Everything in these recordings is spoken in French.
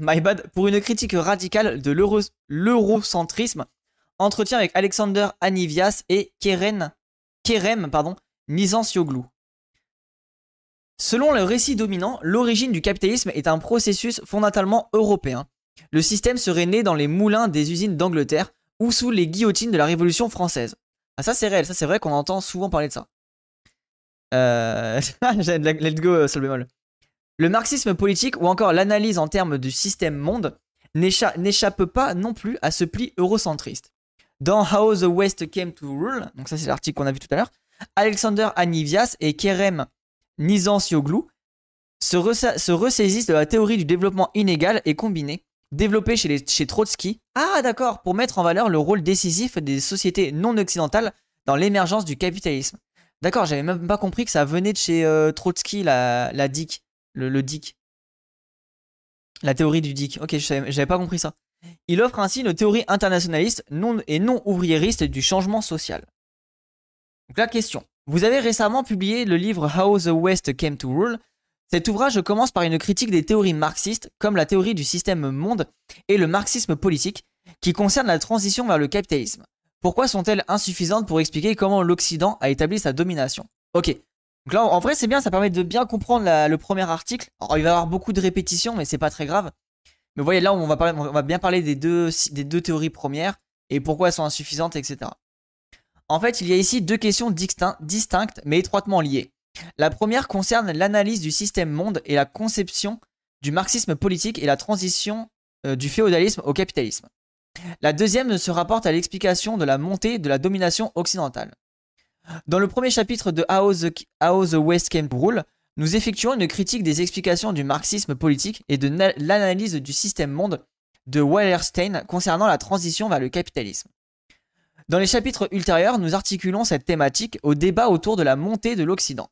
my bad, pour une critique radicale de l'euro- l'eurocentrisme, entretien avec Alexander Anivias et Keren, Kerem pardon. Selon le récit dominant, l'origine du capitalisme est un processus fondamentalement européen. Le système serait né dans les moulins des usines d'Angleterre ou sous les guillotines de la Révolution française. Ah ça c'est réel, ça c'est vrai qu'on entend souvent parler de ça. Euh... Let's go, euh, sol bémol. Le marxisme politique ou encore l'analyse en termes du système monde n'écha- n'échappe pas non plus à ce pli eurocentriste. Dans How the West Came to Rule, donc ça c'est l'article qu'on a vu tout à l'heure, Alexander Anivias et Kerem Nizansioglu se, se ressaisissent de la théorie du développement inégal et combiné, développée chez Trotsky. Ah d'accord, pour mettre en valeur le rôle décisif des sociétés non occidentales dans l'émergence du capitalisme. D'accord, j'avais même pas compris que ça venait de chez euh, Trotsky, la, la DIC, le, DIC. La théorie du DIC. Ok, j'avais pas compris ça. Il offre ainsi une théorie internationaliste non, et non ouvriériste du changement social. Donc la question. Vous avez récemment publié le livre How the West Came to Rule. Cet ouvrage commence par une critique des théories marxistes, comme la théorie du système monde et le marxisme politique, qui concernent la transition vers le capitalisme. Pourquoi sont-elles insuffisantes pour expliquer comment l'Occident a établi sa domination? Ok. Donc là, en vrai, c'est bien, ça permet de bien comprendre le premier article. Alors, il va y avoir beaucoup de répétitions, mais c'est pas très grave. Mais vous voyez, là, on va, on va bien parler des deux, théories premières et pourquoi elles sont insuffisantes, etc. En fait, il y a ici deux questions distin- distinctes mais étroitement liées. La première concerne l'analyse du système monde et la conception du marxisme politique et la transition euh, du féodalisme au capitalisme. La deuxième se rapporte à l'explication de la montée de la domination occidentale. Dans le premier chapitre de How the, West Came to Rule, nous effectuons une critique des explications du marxisme politique et de na- l'analyse du système monde de Wallerstein concernant la transition vers le capitalisme. Dans les chapitres ultérieurs, nous articulons cette thématique au débat autour de la montée de l'Occident.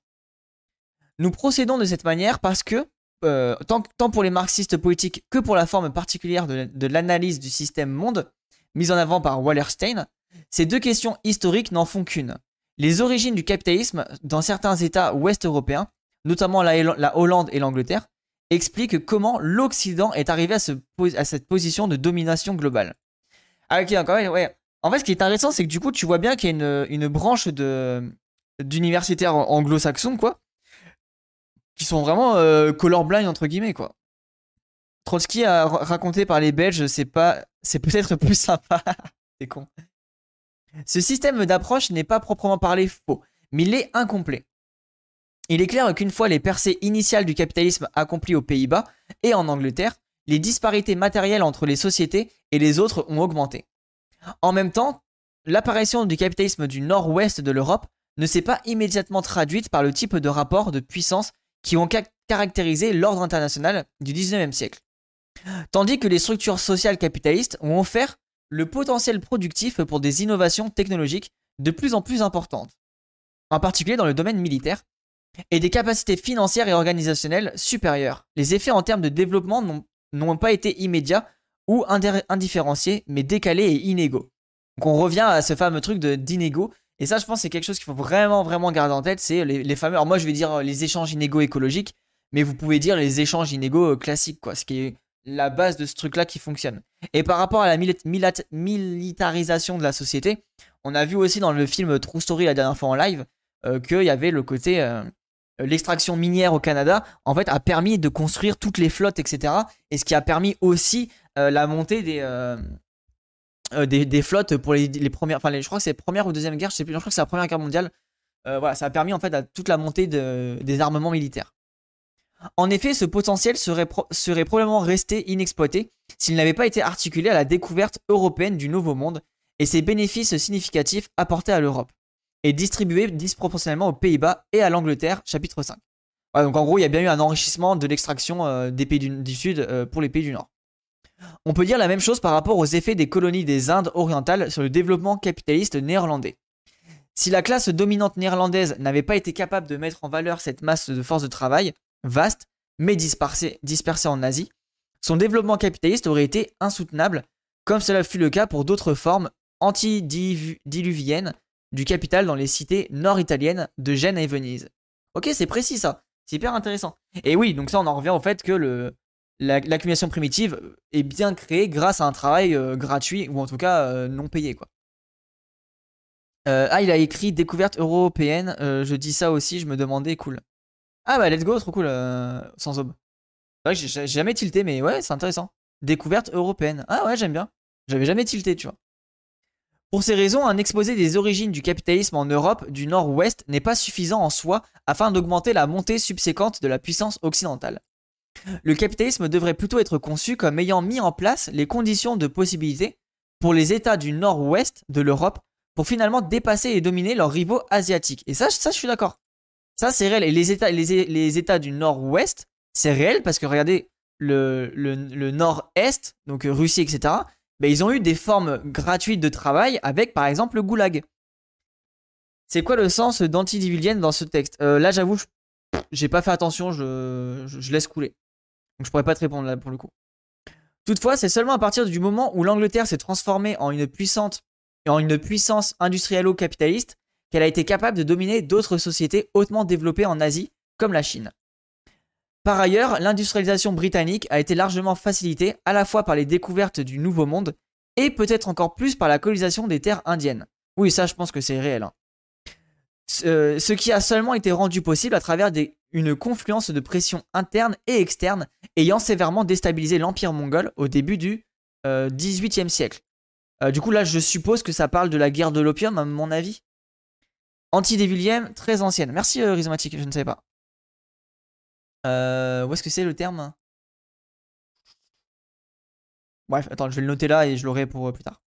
Nous procédons de cette manière parce que, euh, tant, pour les marxistes politiques que pour la forme particulière de l'analyse du système monde, mise en avant par Wallerstein, ces deux questions historiques n'en font qu'une. Les origines du capitalisme dans certains États ouest européens, notamment la, la Hollande et l'Angleterre, expliquent comment l'Occident est arrivé à, cette position de domination globale. Ah ok, encore ouais. En fait, ce qui est intéressant, c'est que du coup, tu vois bien qu'il y a une, une branche d'universitaires anglo-saxons, quoi, qui sont vraiment euh, colorblind entre guillemets, quoi. Trotsky a ra- raconté par les Belges, c'est peut-être plus sympa. c'est con. Ce système d'approche n'est pas proprement parlé faux, mais il est incomplet. Il est clair qu'une fois les percées initiales du capitalisme accomplies aux Pays-Bas et en Angleterre, les disparités matérielles entre les sociétés et les autres ont augmenté. En même temps, l'apparition du capitalisme du nord-ouest de l'Europe ne s'est pas immédiatement traduite par le type de rapports de puissance qui ont ca- caractérisé l'ordre international du 19e siècle. Tandis que les structures sociales capitalistes ont offert le potentiel productif pour des innovations technologiques de plus en plus importantes, en particulier dans le domaine militaire, et des capacités financières et organisationnelles supérieures. Les effets en termes de développement n'ont- pas été immédiats ou indifférenciés, mais décalés et inégaux. Donc on revient à ce fameux truc d'inégaux, et ça je pense c'est quelque chose qu'il faut vraiment vraiment garder en tête, c'est les, fameux, alors moi je vais dire euh, les échanges inégaux écologiques, mais vous pouvez dire les échanges inégaux euh, classiques, quoi, ce qui la base de ce truc-là qui fonctionne. Et par rapport à la militarisation de la société, on a vu aussi dans le film True Story la dernière fois en live euh, qu'il y avait le côté euh, l'extraction minière au Canada en fait a permis de construire toutes les flottes etc et ce qui a permis aussi euh, la montée des, euh, des des flottes pour les, les premières enfin je crois que c'est première ou deuxième guerre je sais plus je crois que c'est la première guerre mondiale voilà ça a permis en fait à toute la montée de- des armements militaires en effet, ce potentiel serait, pro- serait probablement resté inexploité s'il n'avait pas été articulé à la découverte européenne du Nouveau Monde et ses bénéfices significatifs apportés à l'Europe, et distribués disproportionnellement aux Pays-Bas et à l'Angleterre, chapitre 5. Voilà, donc en gros, il y a bien eu un enrichissement de l'extraction euh, des pays du, du Sud euh, pour les pays du Nord. On peut dire la même chose par rapport aux effets des colonies des Indes orientales sur le développement capitaliste néerlandais. Si la classe dominante néerlandaise n'avait pas été capable de mettre en valeur cette masse de force de travail, vaste, mais dispersée en Asie, son développement capitaliste aurait été insoutenable, comme cela fut le cas pour d'autres formes antidiluviennes du capital dans les cités nord-italiennes de Gênes et Venise. Ok, c'est précis ça, c'est hyper intéressant. Et oui, donc ça on en revient au fait que l'accumulation primitive est bien créée grâce à un travail gratuit ou en tout cas non payé quoi. ah, il a écrit découverte européenne. je dis ça aussi, je me demandais, cool. Ah bah let's go, trop cool, sans aube. C'est vrai que j'ai jamais tilté, mais ouais, c'est intéressant. Découverte européenne. Ah ouais, j'aime bien. J'avais jamais tilté, tu vois. Pour ces raisons, un exposé des origines du capitalisme en Europe du Nord-Ouest n'est pas suffisant en soi afin d'augmenter la montée subséquente de la puissance occidentale. Le capitalisme devrait plutôt être conçu comme ayant mis en place les conditions de possibilité pour les États du Nord-Ouest de l'Europe pour finalement dépasser et dominer leurs rivaux asiatiques. Et ça, ça je suis d'accord. Ça, c'est réel. Et les États, du Nord-Ouest, c'est réel parce que regardez, le, Nord-Est, donc Russie, etc., ben, ils ont eu des formes gratuites de travail avec par exemple le goulag. C'est quoi le sens d'antidividienne dans ce texte? Euh, Là j'avoue, j'ai pas fait attention, je, laisse couler. Donc je pourrais pas te répondre là pour le coup. Toutefois, c'est seulement à partir du moment où l'Angleterre s'est transformée en une puissante en une puissance industrialo-capitaliste qu'elle a été capable de dominer d'autres sociétés hautement développées en Asie, comme la Chine. Par ailleurs, l'industrialisation britannique a été largement facilitée à la fois par les découvertes du Nouveau Monde et peut-être encore plus par la colonisation des terres indiennes. Oui, ça je pense que c'est réel. Hein. Ce, qui a seulement été rendu possible à travers une confluence de pressions internes et externes ayant sévèrement déstabilisé l'Empire mongol au début du XVIIIe euh, siècle. Euh, du coup là je suppose que ça parle de la guerre de l'opium à mon avis. Antidévilième, très ancienne. Merci euh, je ne savais pas. Euh, où est-ce que c'est le terme? Bref, attends, je vais le noter là et je l'aurai pour euh, plus tard.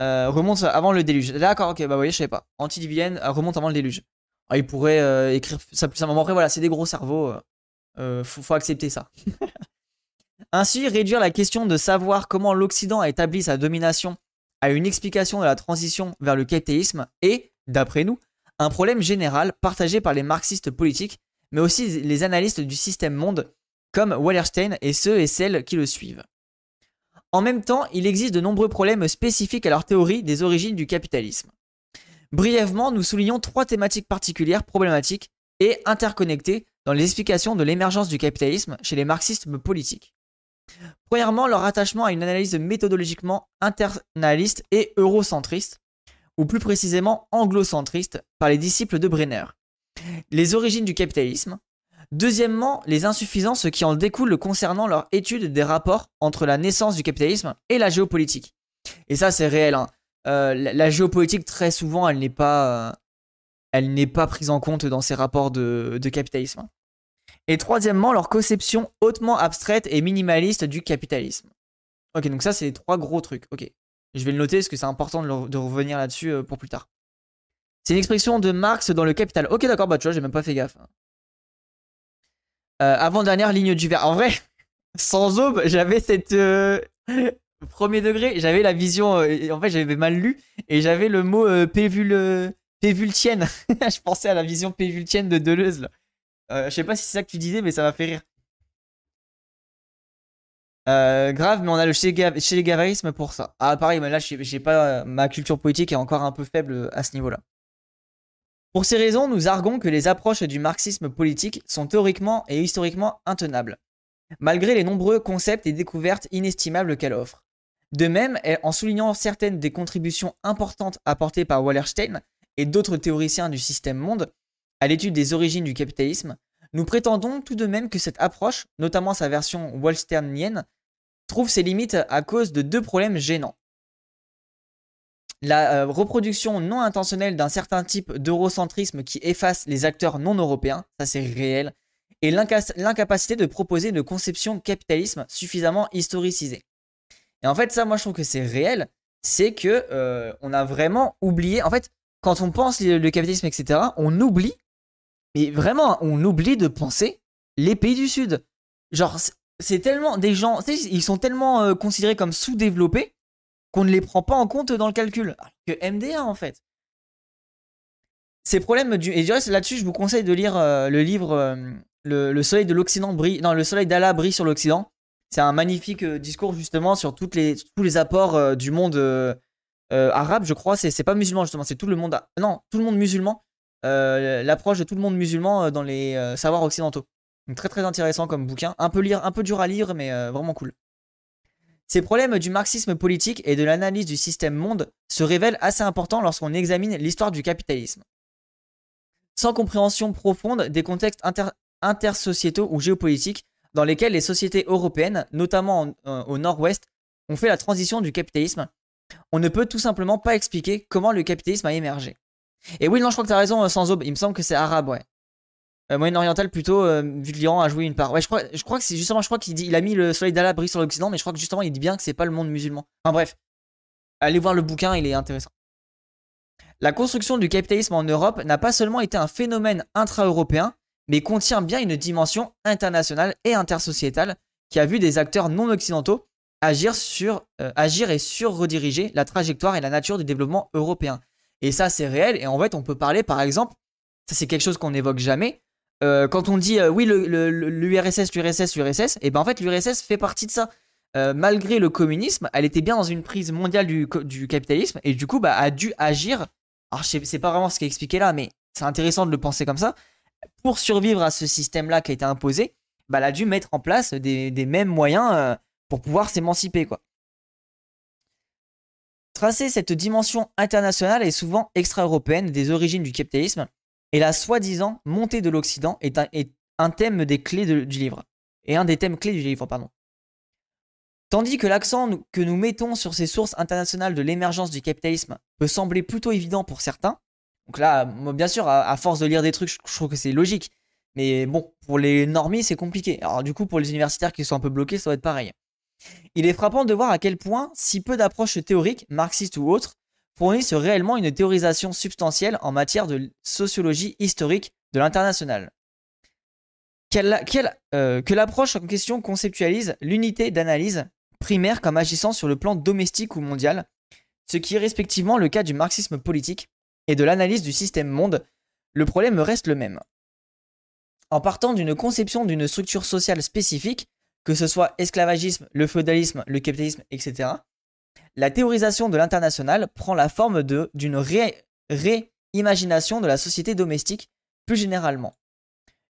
Euh, remonte avant le déluge. D'accord, ok, bah vous voyez, je savais pas. Antidivienne remonte avant le déluge. Ah, il pourrait écrire ça plus simplement. Après, voilà, c'est des gros cerveaux. Faut, faut, accepter ça. Ainsi, réduire la question de savoir comment l'Occident a établi sa domination à une explication de la transition vers le capitalisme est, d'après nous, un problème général partagé par les marxistes politiques mais aussi les analystes du système monde comme Wallerstein et ceux et celles qui le suivent. En même temps, il existe de nombreux problèmes spécifiques à leur théorie des origines du capitalisme. Brièvement, nous soulignons trois thématiques particulières problématiques et interconnectées dans les explications de l'émergence du capitalisme chez les marxistes politiques. Premièrement, leur attachement à une analyse méthodologiquement internaliste et eurocentriste, ou plus précisément anglocentriste, par les disciples de Brenner les origines du capitalisme. Deuxièmement, les insuffisances qui en découlent concernant leur étude des rapports entre la naissance du capitalisme et la géopolitique. Et ça, c'est réel. Hein. Euh, la, géopolitique, très souvent, elle n'est pas, euh, elle n'est pas prise en compte dans ces rapports de, capitalisme. Et troisièmement, leur conception hautement abstraite et minimaliste du capitalisme. Ok, donc ça, c'est les trois gros trucs. Ok, je vais le noter parce que c'est important de, revenir là-dessus euh, pour plus tard. C'est une expression de Marx dans le Capital. Ok, d'accord, bah tu vois, j'ai même pas fait gaffe. Euh, avant-dernière ligne du verre. En vrai, sans aube, j'avais cette. Euh, premier degré, j'avais la vision. En fait, j'avais mal lu et j'avais le mot pévul, pévultienne. je pensais à la vision pévultienne de Deleuze. Je sais pas si c'est ça que tu disais, mais ça m'a fait rire. grave, mais on a le les pour ça. Ah, pareil, mais là, j'ai pas. ma culture politique est encore un peu faible à ce niveau-là. Pour ces raisons, nous arguons que les approches du marxisme politique sont théoriquement et historiquement intenables, malgré les nombreux concepts et découvertes inestimables qu'elle offre. De même, en soulignant certaines des contributions importantes apportées par Wallerstein et d'autres théoriciens du système monde à l'étude des origines du capitalisme, nous prétendons tout de même que cette approche, notamment sa version wallsternienne, trouve ses limites à cause de deux problèmes gênants la euh, reproduction non intentionnelle d'un certain type d'eurocentrisme qui efface les acteurs non européens, ça c'est réel, et l'incapacité de proposer une conception capitalisme suffisamment historicisée. Et en fait, ça, moi je trouve que c'est réel, c'est que euh, on a vraiment oublié. En fait, quand on pense le, capitalisme, etc., on oublie, mais vraiment, on oublie de penser les pays du Sud. Genre, c'est tellement des gens, ils sont tellement euh, considérés comme sous-développés qu'on ne les prend pas en compte dans le calcul. Que MDA, en fait. Ces problèmes du. Et là-dessus, je vous conseille de lire euh, le livre euh, le, Soleil de l'Occident brille. Non, Le Soleil d'Allah brille sur l'Occident. C'est un magnifique discours, justement, sur tous les apports du monde arabe, je crois. C'est pas musulman, justement. C'est tout le monde. Non, tout le monde musulman. L'approche de tout le monde musulman dans les savoirs occidentaux. Donc très très intéressant comme bouquin. Un peu, lire, un peu dur à lire, mais euh, vraiment cool. Ces problèmes du marxisme politique et de l'analyse du système monde se révèlent assez importants lorsqu'on examine l'histoire du capitalisme. Sans compréhension profonde des contextes intersociétaux ou géopolitiques dans lesquels les sociétés européennes, notamment euh, au nord-ouest, ont fait la transition du capitalisme, on ne peut tout simplement pas expliquer comment le capitalisme a émergé. Et oui, non, je crois que tu as raison, euh, sans aube, il me semble que c'est arabe, ouais. Euh, Moyen-Oriental plutôt, vu que l'Iran a joué une part. Ouais, je crois, je crois que c'est justement, je crois qu'il dit, il a mis le soleil d'Allah brille sur l'Occident, mais je crois que justement, il dit bien que c'est pas le monde musulman. Enfin bref, allez voir le bouquin, il est intéressant. La construction du capitalisme en Europe n'a pas seulement été un phénomène intra-européen, mais contient bien une dimension internationale et intersociétale qui a vu des acteurs non occidentaux agir, euh, agir et sur-rediriger la trajectoire et la nature du développement européen. Et ça, c'est réel. Et en fait, on peut parler, par exemple, ça c'est quelque chose qu'on n'évoque jamais. Euh, quand on dit euh, oui, l'URSS, l'URSS, l'URSS, et ben en fait, l'URSS fait partie de ça. malgré le communisme, elle était bien dans une prise mondiale du, capitalisme et du coup, bah, a dû agir. Alors, c'est pas vraiment ce qui est expliqué là, mais c'est intéressant de le penser comme ça pour survivre à ce système-là qui a été imposé, bah, elle a dû mettre en place des, mêmes moyens euh, pour pouvoir s'émanciper. quoi. Tracer cette dimension internationale et souvent extra-européenne des origines du capitalisme et la soi-disant montée de l'Occident est un, thème des clés du livre. Et un des thèmes clés du livre, pardon. Tandis que l'accent que nous mettons sur ces sources internationales de l'émergence du capitalisme peut sembler plutôt évident pour certains, donc là, bien sûr, à, force de lire des trucs, je, trouve que c'est logique. Mais bon, pour les normies, c'est compliqué. Alors du coup, pour les universitaires qui sont un peu bloqués, ça va être pareil. Il est frappant de voir à quel point si peu d'approches théoriques, marxistes ou autres, fournissent réellement une théorisation substantielle en matière de sociologie historique de l'international. Euh, que l'approche en question conceptualise l'unité d'analyse primaire comme agissant sur le plan domestique ou mondial, ce qui est respectivement le cas du marxisme politique, et de l'analyse du système monde, le problème reste le même. En partant d'une conception d'une structure sociale spécifique, que ce soit esclavagisme, le feudalisme, le capitalisme, etc., la théorisation de l'international prend la forme d'une réimagination de la société domestique plus généralement.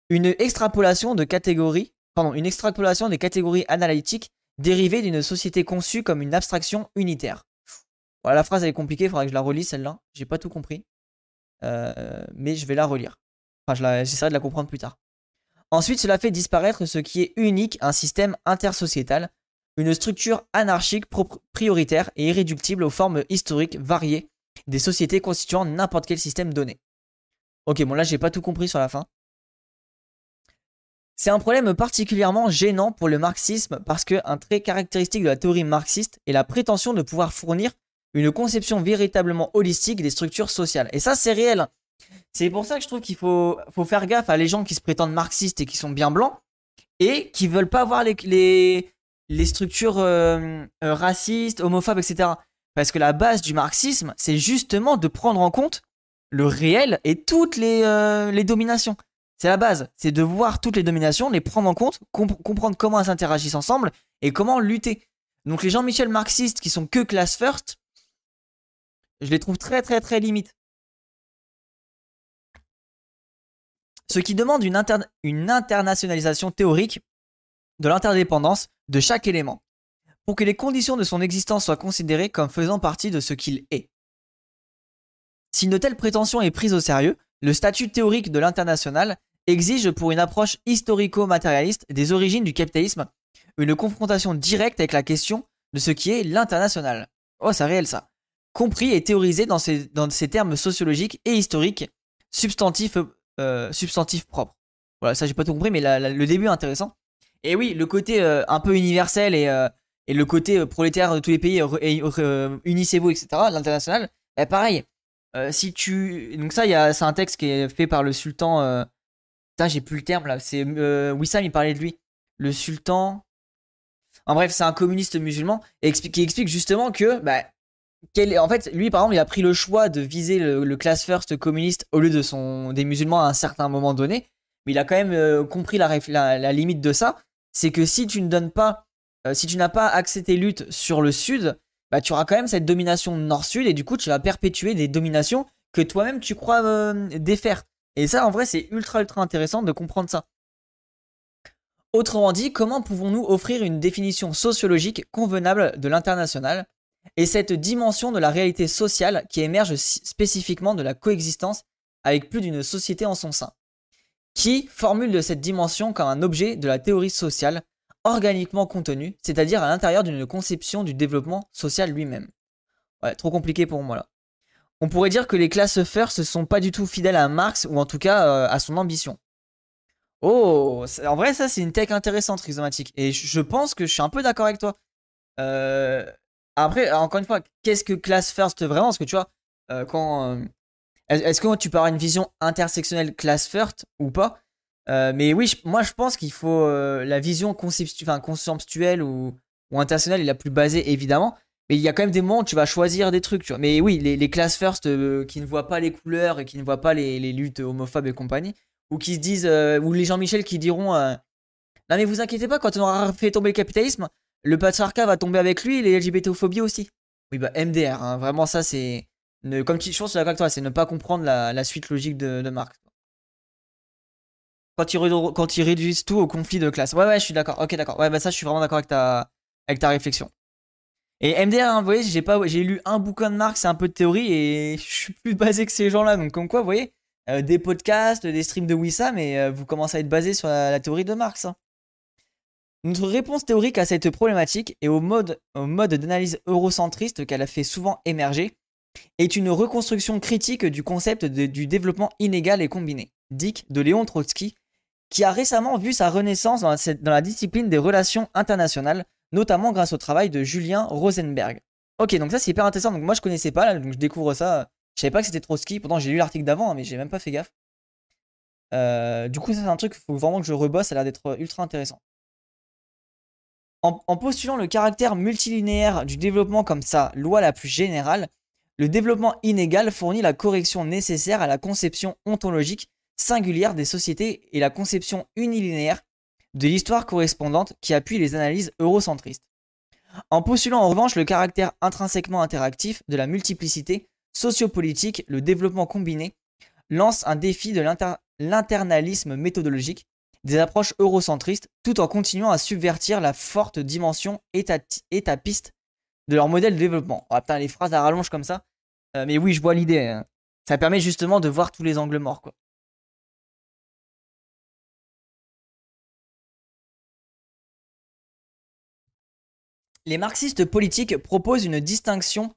Une extrapolation de catégories, pardon, une extrapolation des catégories analytiques dérivées d'une société conçue comme une abstraction unitaire. La phrase elle est compliquée, il faudra que je la relis celle-là. J'ai pas tout compris. Euh, mais je vais la relire. Enfin, j'essaierai de la comprendre plus tard. Ensuite, cela fait disparaître ce qui est unique, un système intersociétal, une structure anarchique prioritaire et irréductible aux formes historiques variées des sociétés constituant n'importe quel système donné. Ok, bon là j'ai pas tout compris sur la fin. C'est un problème particulièrement gênant pour le marxisme parce qu'un trait caractéristique de la théorie marxiste est la prétention de pouvoir fournir une conception véritablement holistique des structures sociales. Et ça, c'est réel. C'est pour ça que je trouve qu'il faut, faut faire gaffe à les gens qui se prétendent marxistes et qui sont bien blancs et qui veulent pas voir les, les, structures euh, euh, racistes, homophobes, etc. Parce que la base du marxisme, c'est justement de prendre en compte le réel et toutes les, euh, les dominations. C'est la base, c'est de voir toutes les dominations, les prendre en compte, comprendre comment elles interagissent ensemble et comment lutter. Donc les Jean-Michel marxistes qui sont que class first, je les trouve très très très limites. Ce qui demande une, internationalisation théorique de l'interdépendance de chaque élément, pour que les conditions de son existence soient considérées comme faisant partie de ce qu'il est. Si une telle prétention est prise au sérieux, le statut théorique de l'international exige pour une approche historico-matérialiste des origines du capitalisme une confrontation directe avec la question de ce qui est l'international. Oh, c'est réel ça compris et théorisé dans dans ces termes sociologiques et historiques, substantifs, euh, substantifs propres. Voilà, ça j'ai pas tout compris, mais le début est intéressant. Et oui, le côté euh, un peu universel et, euh, le côté prolétaire de tous les pays, unissez-vous, etc., l'international, bah, pareil. si tu. Donc, ça, c'est un texte qui est fait par le sultan. Putain, j'ai plus le terme là. C'est Wissam, il parlait de lui. Le sultan. En bref, c'est un communiste musulman qui explique justement que bah, en fait, lui, par exemple, il a pris le choix de viser le, class first communiste au lieu de son, des musulmans à un certain moment donné. Mais il a quand même euh, compris la, limite de ça. C'est que si tu ne donnes pas, euh, si tu n'as pas axé tes luttes sur le sud, bah, tu auras quand même cette domination nord-sud et du coup, tu vas perpétuer des dominations que toi-même tu crois euh, défaire. Et ça, en vrai, c'est ultra, ultra intéressant de comprendre ça. Autrement dit, comment pouvons-nous offrir une définition sociologique convenable de l'international? Et cette dimension de la réalité sociale qui émerge spécifiquement de la coexistence avec plus d'une société en son sein Qui formule de cette dimension comme un objet de la théorie sociale organiquement contenu, c'est-à-dire à, l'intérieur d'une conception du développement social lui-même Ouais, trop compliqué pour moi là. On pourrait dire que les classes first ne sont pas du tout fidèles à Marx ou en tout cas euh, à son ambition. Oh, en vrai, ça, c'est une tech intéressante, Rhizomatique. Et je pense que je suis un peu d'accord avec toi. Euh, après, encore une fois, qu'est-ce que class first vraiment? Parce que tu vois, euh, quand. Euh, est-ce que tu peux avoir une vision intersectionnelle class first ou pas? Mais oui, moi, je pense qu'il faut la vision conceptuelle ou, ou intersectionnelle est la plus basée, évidemment. Mais il y a quand même des moments où tu vas choisir des trucs, tu vois. Mais oui, les, les class first qui ne voient pas les couleurs et qui ne voient pas les, luttes homophobes et compagnie ou qui se disent, euh, ou les Jean-Michel qui diront euh, Non, mais vous inquiétez pas, quand on aura fait tomber le capitalisme, le patriarcat va tomber avec lui et les LGBT-phobies aussi. Oui, bah MDR, hein, vraiment, ça c'est. Comme tu, je pense d'accord avec toi, c'est ne pas comprendre la, suite logique de, Marx. Quand ils, quand réduisent tout au conflit de classe. Ouais, ouais, je suis d'accord. Ok, d'accord. Ouais, bah ça, je suis vraiment d'accord avec ta, avec ta réflexion. Et MDR, hein, vous voyez, j'ai lu un bouquin de Marx et un peu de théorie et je suis plus basé que ces gens-là. Donc, comme quoi, vous voyez, euh, des podcasts, des streams de Wissam, mais euh, vous commencez à être basé sur la, théorie de Marx. Hein. Notre réponse théorique à cette problématique et au mode, d'analyse eurocentriste qu'elle a fait souvent émerger est une reconstruction critique du concept du développement inégal et combiné, Dick de Léon Trotsky, qui a récemment vu sa renaissance dans la, discipline des relations internationales, notamment grâce au travail de Julien Rosenberg. Ok, donc ça c'est hyper intéressant. Donc moi je connaissais pas, là, donc je découvre ça je savais pas que c'était Trotsky. Pourtant, j'ai lu l'article d'avant, hein, mais j'ai même pas fait gaffe. Euh, du coup, ça, c'est un truc faut vraiment que je rebosse. Ça a l'air d'être ultra intéressant. En, postulant le caractère multilinéaire du développement comme sa loi la plus générale, le développement inégal fournit la correction nécessaire à la conception ontologique singulière des sociétés et la conception unilinéaire de l'histoire correspondante qui appuie les analyses eurocentristes. En postulant en revanche le caractère intrinsèquement interactif de la multiplicité sociopolitique, le développement combiné lance un défi de l'internalisme méthodologique des approches eurocentristes tout en continuant à subvertir la forte dimension étapiste de leur modèle de développement. Oh putain, les phrases à rallonge comme ça. Euh, mais oui, je vois l'idée. Hein. Ça permet justement de voir tous les angles morts. Les marxistes politiques proposent une distinction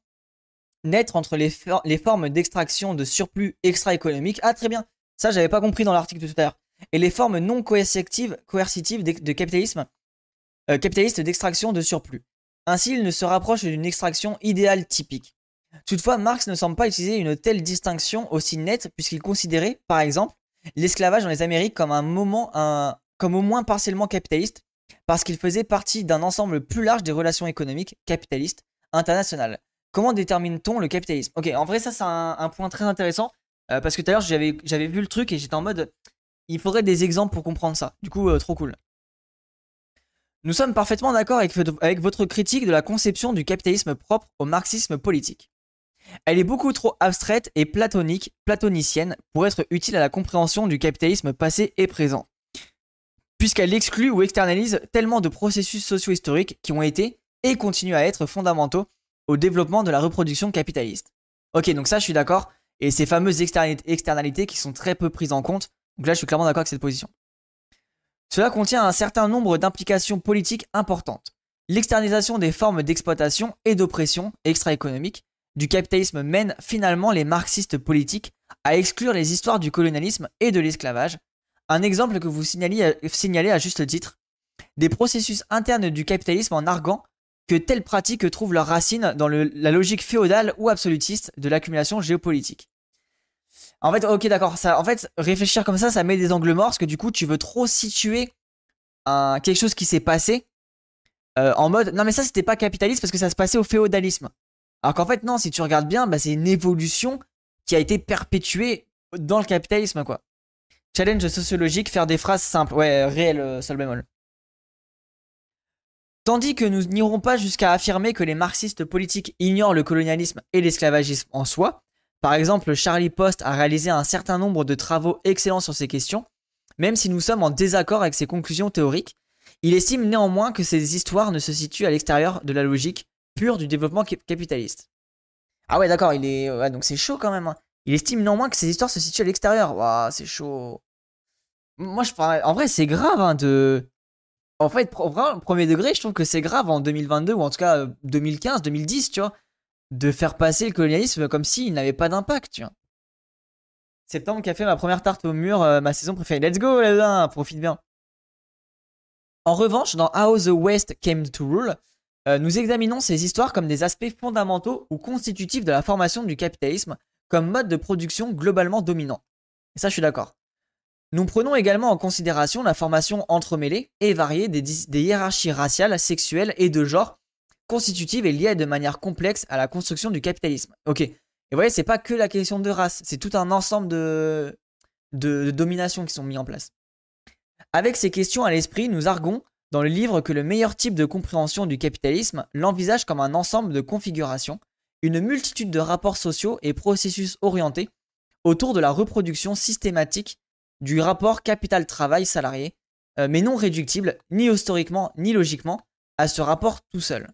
naître entre les, formes d'extraction de surplus extra-économique. Ah, très bien. Ça, j'avais pas compris dans l'article de tout à l'heure. Et les formes non coercitives, coercitives de, capitalisme, euh, capitaliste d'extraction de surplus. Ainsi, il ne se rapproche d'une extraction idéale typique. Toutefois, Marx ne semble pas utiliser une telle distinction aussi nette puisqu'il considérait, par exemple, l'esclavage dans les Amériques comme un moment, un, comme au moins partiellement capitaliste, parce qu'il faisait partie d'un ensemble plus large des relations économiques capitalistes internationales. Comment détermine-t-on le capitalisme? Ok, en vrai, ça, c'est un, point très intéressant. Euh, parce que tout à l'heure, j'avais, vu le truc et j'étais en mode. Il faudrait des exemples pour comprendre ça. Du coup, euh, trop cool. Nous sommes parfaitement d'accord avec, avec votre critique de la conception du capitalisme propre au marxisme politique. Elle est beaucoup trop abstraite et platonique, platonicienne, pour être utile à la compréhension du capitalisme passé et présent. Puisqu'elle exclut ou externalise tellement de processus socio-historiques qui ont été et continuent à être fondamentaux au développement de la reproduction capitaliste. Ok, donc ça, je suis d'accord. Et ces fameuses externalités qui sont très peu prises en compte. Donc là, je suis clairement d'accord avec cette position. Cela contient un certain nombre d'implications politiques importantes. L'externalisation des formes d'exploitation et d'oppression extra-économique du capitalisme mène finalement les marxistes politiques à exclure les histoires du colonialisme et de l'esclavage. Un exemple que vous signalez, à juste titre. Des processus internes du capitalisme en arguant que telles pratiques trouvent leur racine dans la logique féodale ou absolutiste de l'accumulation géopolitique. En fait, ok, d'accord. en fait, réfléchir comme ça, ça met des angles morts parce que du coup, tu veux trop situer quelque chose qui s'est passé euh, en mode non, mais ça, c'était pas capitaliste parce que ça se passait au féodalisme. Alors qu'en fait, non, si tu regardes bien, bah, c'est une évolution qui a été perpétuée dans le capitalisme, quoi. Challenge sociologique, faire des phrases simples. Ouais, réel, euh, sol bémol. Tandis que nous n'irons pas jusqu'à affirmer que les marxistes politiques ignorent le colonialisme et l'esclavagisme en soi. Par exemple, Charlie Post a réalisé un certain nombre de travaux excellents sur ces questions. Même si nous sommes en désaccord avec ses conclusions théoriques, Il estime néanmoins que ces histoires ne se situent à l'extérieur de la logique pure du développement capitaliste. Ah ouais, d'accord, il est. Donc c'est chaud quand même. Hein. Il estime néanmoins que ces histoires se situent à l'extérieur. Waouh, c'est chaud. Moi, je En vrai, c'est grave hein. En fait, vraiment, premier degré, je trouve que c'est grave en 2022, ou en tout cas 2015, euh, 2010, tu vois, de faire passer le colonialisme comme s'il n'avait pas d'impact, tu vois. Septembre qui a fait ma première tarte au mur, euh, ma saison préférée. Let's go, là, profite bien. En revanche, dans How the West Came to Rule, euh, nous examinons ces histoires comme des aspects fondamentaux ou constitutifs de la formation du capitalisme comme mode de production globalement dominant. Et ça, je suis d'accord. Nous prenons également en considération la formation entremêlée et variée des, hiérarchies raciales, sexuelles et de genre constitutives et liées de manière complexe à la construction du capitalisme. Ok. Et vous voyez, c'est pas que la question de race, c'est tout un ensemble de, dominations qui sont mis en place. Avec ces questions à l'esprit, nous arguons dans le livre que le meilleur type de compréhension du capitalisme l'envisage comme un ensemble de configurations, une multitude de rapports sociaux et processus orientés autour de la reproduction systématique du rapport capital-travail-salarié, euh, mais non réductible ni historiquement ni logiquement à ce rapport tout seul.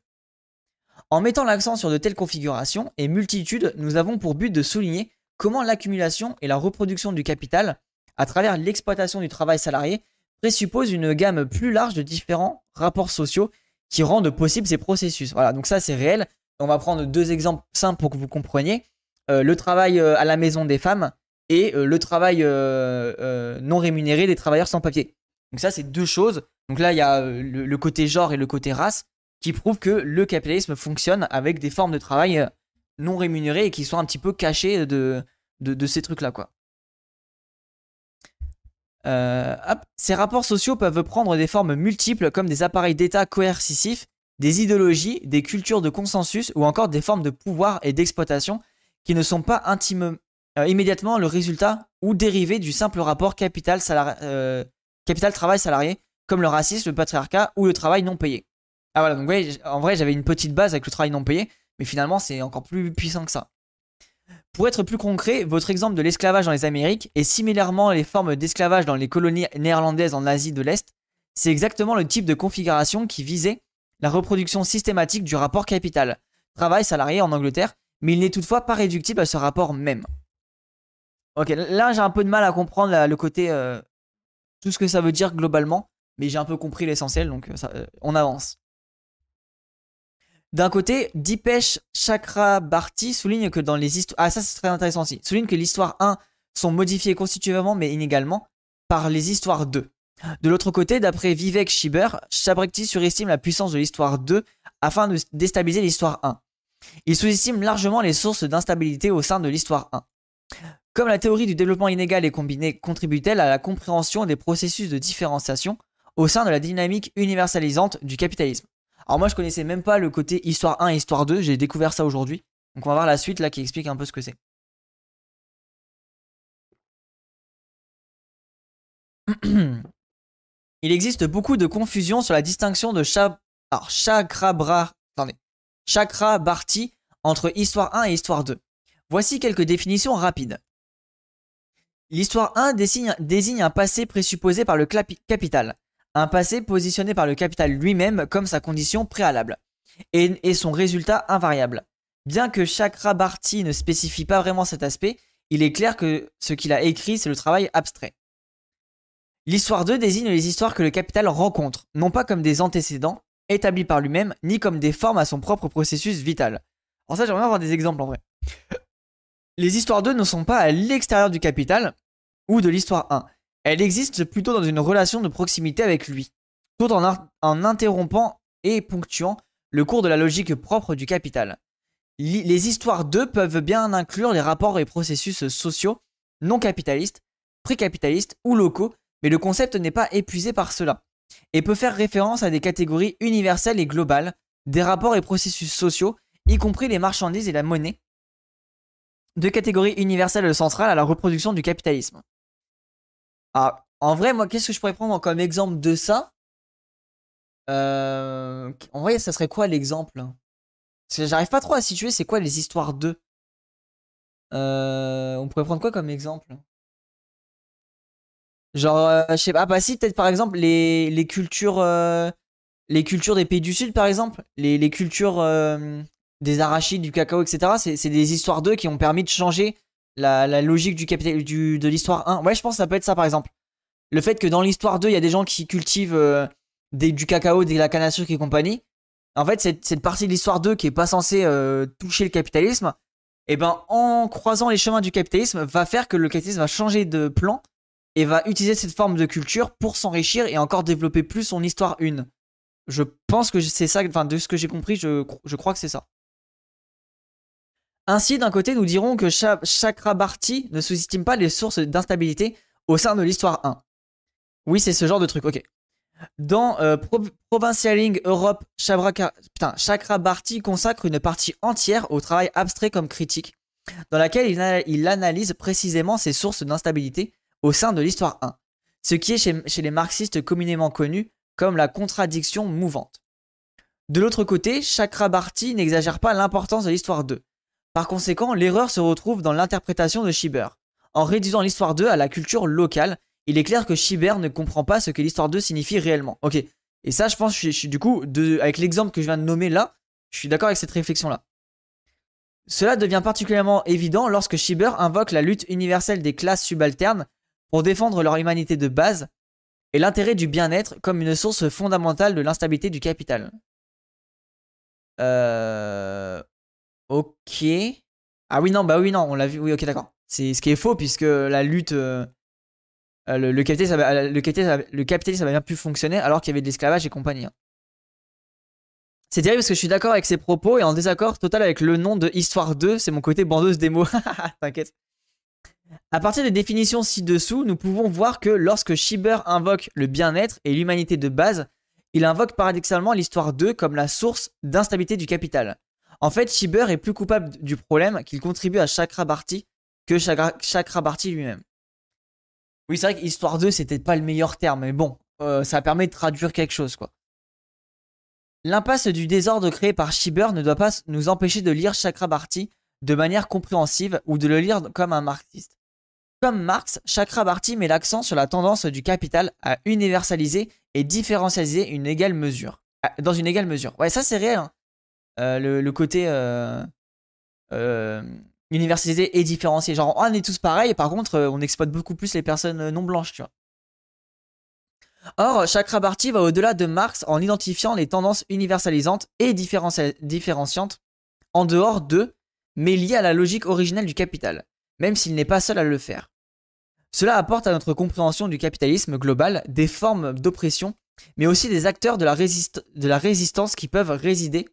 En mettant l'accent sur de telles configurations et multitudes, nous avons pour but de souligner comment l'accumulation et la reproduction du capital, à travers l'exploitation du travail salarié, présuppose une gamme plus large de différents rapports sociaux qui rendent possibles ces processus. Voilà, donc ça c'est réel. On va prendre deux exemples simples pour que vous compreniez. Euh, le travail euh, à la maison des femmes et euh, le travail non rémunéré des travailleurs sans papier. Donc ça c'est deux choses. Donc là il y a le, côté genre et le côté race qui prouvent que le capitalisme fonctionne avec des formes de travail non rémunérées et qui sont un petit peu cachées de, de ces trucs-là quoi. Euh, ces rapports sociaux peuvent prendre des formes multiples comme des appareils d'État coercitifs, des idéologies, des cultures de consensus ou encore des formes de pouvoir et d'exploitation qui ne sont pas euh, immédiatement le résultat ou dérivé du simple rapport euh, capital salarié comme le racisme, le patriarcat ou le travail non payé. Ah voilà, donc en vrai j'avais une petite base avec le travail non payé, mais finalement c'est encore plus puissant que ça. Pour être plus concret, votre exemple de l'esclavage dans les Amériques et similairement les formes d'esclavage dans les colonies néerlandaises en Asie de l'Est, c'est exactement le type de configuration qui visait la reproduction systématique du rapport capital, travail salarié en Angleterre, mais il n'est toutefois pas réductible à ce rapport même. Ok, là j'ai un peu de mal à comprendre le côté, euh, tout ce que ça veut dire globalement, mais j'ai un peu compris l'essentiel, donc euh, euh, on avance. D'un côté, Dipesh Chakrabarti souligne que dans les histoires... Ah ça c'est très intéressant aussi. Souligne que l'histoire 1 sont modifiées constitutivement mais inégalement par les histoires 2. De l'autre côté, d'après Vivek Shiber, Chabrakti surestime la puissance de l'histoire 2 afin de déstabiliser l'histoire 1. Il sous-estime largement les sources d'instabilité au sein de l'histoire 1. Comme la théorie du développement inégal et combiné contribue-t-elle à la compréhension des processus de différenciation au sein de la dynamique universalisante du capitalisme? Alors moi je connaissais même pas le côté histoire 1 et histoire 2, j'ai découvert ça aujourd'hui. Donc on va voir la suite là qui explique un peu ce que c'est. Il existe beaucoup de confusion sur la distinction de Chakrabra, attendez, Chakrabarti entre histoire 1 et histoire 2. Voici quelques définitions rapides. L'histoire 1 désigne, désigne, un passé présupposé par le capital, un passé positionné par le capital lui-même comme sa condition préalable, et, son résultat invariable. Bien que Chakrabarti ne spécifie pas vraiment cet aspect, il est clair que ce qu'il a écrit, c'est le travail abstrait. L'histoire 2 désigne les histoires que le capital rencontre, non pas comme des antécédents établis par lui-même, ni comme des formes à son propre processus vital. En ça, j'aimerais avoir des exemples en vrai. Les histoires 2 ne sont pas à l'extérieur du capital ou de l'histoire 1. Elle existe plutôt dans une relation de proximité avec lui, tout en, interrompant et ponctuant le cours de la logique propre du capital. les histoires d'eux peuvent bien inclure les rapports et processus sociaux non capitalistes, pré-capitalistes ou locaux, mais le concept n'est pas épuisé par cela, et peut faire référence à des catégories universelles et globales, des rapports et processus sociaux, y compris les marchandises et la monnaie, de catégories universelles centrales à la reproduction du capitalisme. Ah, en vrai, moi, qu'est-ce que je pourrais prendre comme exemple de ça? Euh, En vrai, ça serait quoi l'exemple? J'arrive pas trop à situer c'est quoi les histoires d'eux. Euh, on pourrait prendre quoi comme exemple? Genre, euh, je sais pas, ah, bah si, peut-être par exemple les, les cultures, euh, les cultures des pays du Sud, par exemple, les, les cultures des arachides, du cacao, etc. C'est des histoires d'eux qui ont permis de changer la, la logique du capital, du, de l'histoire 1. Ouais, je pense que ça peut être ça, par exemple. Le fait que dans l'histoire 2, il y a des gens qui cultivent des, du cacao, de la canne à sucre et compagnie. En fait, cette, cette partie de l'histoire 2 qui est pas censée toucher le capitalisme, et eh ben en croisant les chemins du capitalisme, va faire que le capitalisme va changer de plan et va utiliser cette forme de culture pour s'enrichir et encore développer plus son histoire une. Je pense que c'est ça, enfin de ce que j'ai compris, je, crois que c'est ça. Ainsi, d'un côté, nous dirons que Chakrabarti ne sous-estime pas les sources d'instabilité au sein de l'histoire 1. Oui, c'est ce genre de truc, ok. Dans euh, Provincialing Europe, Chakrabarti consacre une partie entière au travail abstrait comme critique, dans laquelle il analyse précisément ses sources d'instabilité au sein de l'histoire 1, ce qui est chez, les marxistes communément connu comme la contradiction mouvante. De l'autre côté, Chakrabarti n'exagère pas l'importance de l'histoire 2. Par conséquent, l'erreur se retrouve dans l'interprétation de Schieber. En réduisant l'histoire 2 à la culture locale, il est clair que Schieber ne comprend pas ce que l'histoire 2 signifie réellement. Ok. Et ça, je pense, du coup, avec l'exemple que je viens de nommer là, je suis d'accord avec cette réflexion-là. Cela devient particulièrement évident lorsque Schieber invoque la lutte universelle des classes subalternes pour défendre leur humanité de base et l'intérêt du bien-être comme une source fondamentale de l'instabilité du capital. Euh... Ok. Ah oui, non, bah oui, non, on l'a vu. Oui, ok, d'accord. C'est ce qui est faux puisque la lutte. Euh, le, le, capitalisme, le, capitalisme, avait bien pu fonctionner alors qu'il y avait de l'esclavage et compagnie. Hein. C'est terrible parce que je suis d'accord avec ses propos et en désaccord total avec le nom de Histoire 2. C'est mon côté bandeuse des mots. T'inquiète. À partir des définitions ci-dessous, nous pouvons voir que lorsque Schieber invoque le bien-être et l'humanité de base, il invoque paradoxalement l'histoire 2 comme la source d'instabilité du capital. En fait, Schieber est plus coupable du problème qu'il contribue à Chakrabarti que Chakrabarti lui-même. Oui, c'est vrai que histoire 2, c'était pas le meilleur terme, mais bon, euh, ça permet de traduire quelque chose, quoi. L'impasse du désordre créé par Schieber ne doit pas nous empêcher de lire Chakrabarti de manière compréhensive ou de le lire comme un marxiste. Comme Marx, Chakrabarti met l'accent sur la tendance du capital à universaliser et différencialiser une égale mesure. Dans une égale mesure. Ouais, ça c'est réel. Hein. Euh, le, côté euh, euh, universalisé et différencié. Genre, on est tous pareils, par contre, on exploite beaucoup plus les personnes non blanches, tu vois. Or, Chakrabarti va au-delà de Marx en identifiant les tendances universalisantes et différenciantes en dehors de, mais liées à la logique originelle du capital, même s'il n'est pas seul à le faire. Cela apporte à notre compréhension du capitalisme global des formes d'oppression, mais aussi des acteurs de la résistance qui peuvent résider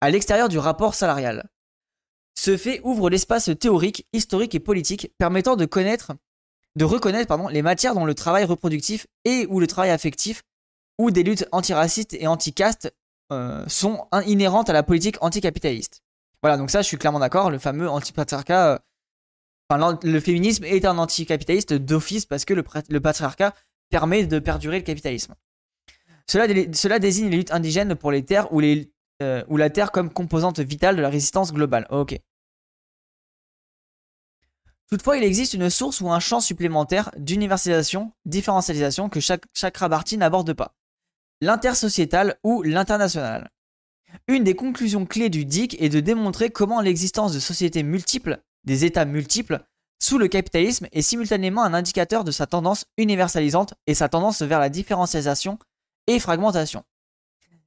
à l'extérieur du rapport salarial. Ce fait ouvre l'espace théorique, historique et politique permettant de connaître, de reconnaître les matières dont le travail reproductif et ou le travail affectif ou des luttes antiracistes et anticastes euh, sont inhérentes à la politique anticapitaliste. Voilà, donc ça je suis clairement d'accord, le fameux antipatriarcat euh, le féminisme est un anticapitaliste d'office parce que le, patriarcat permet de perdurer le capitalisme. Cela, désigne les luttes indigènes pour les terres ou, euh, ou la terre comme composante vitale de la résistance globale. Ok. Toutefois, il existe une source ou un champ supplémentaire d'universalisation, différentialisation que chaque, chaque rabarti n'aborde pas. L'intersociétal ou l'international. Une des conclusions clés du DIC est de démontrer comment l'existence de sociétés multiples des États multiples sous le capitalisme est simultanément un indicateur de sa tendance universalisante et sa tendance vers la différenciation et fragmentation.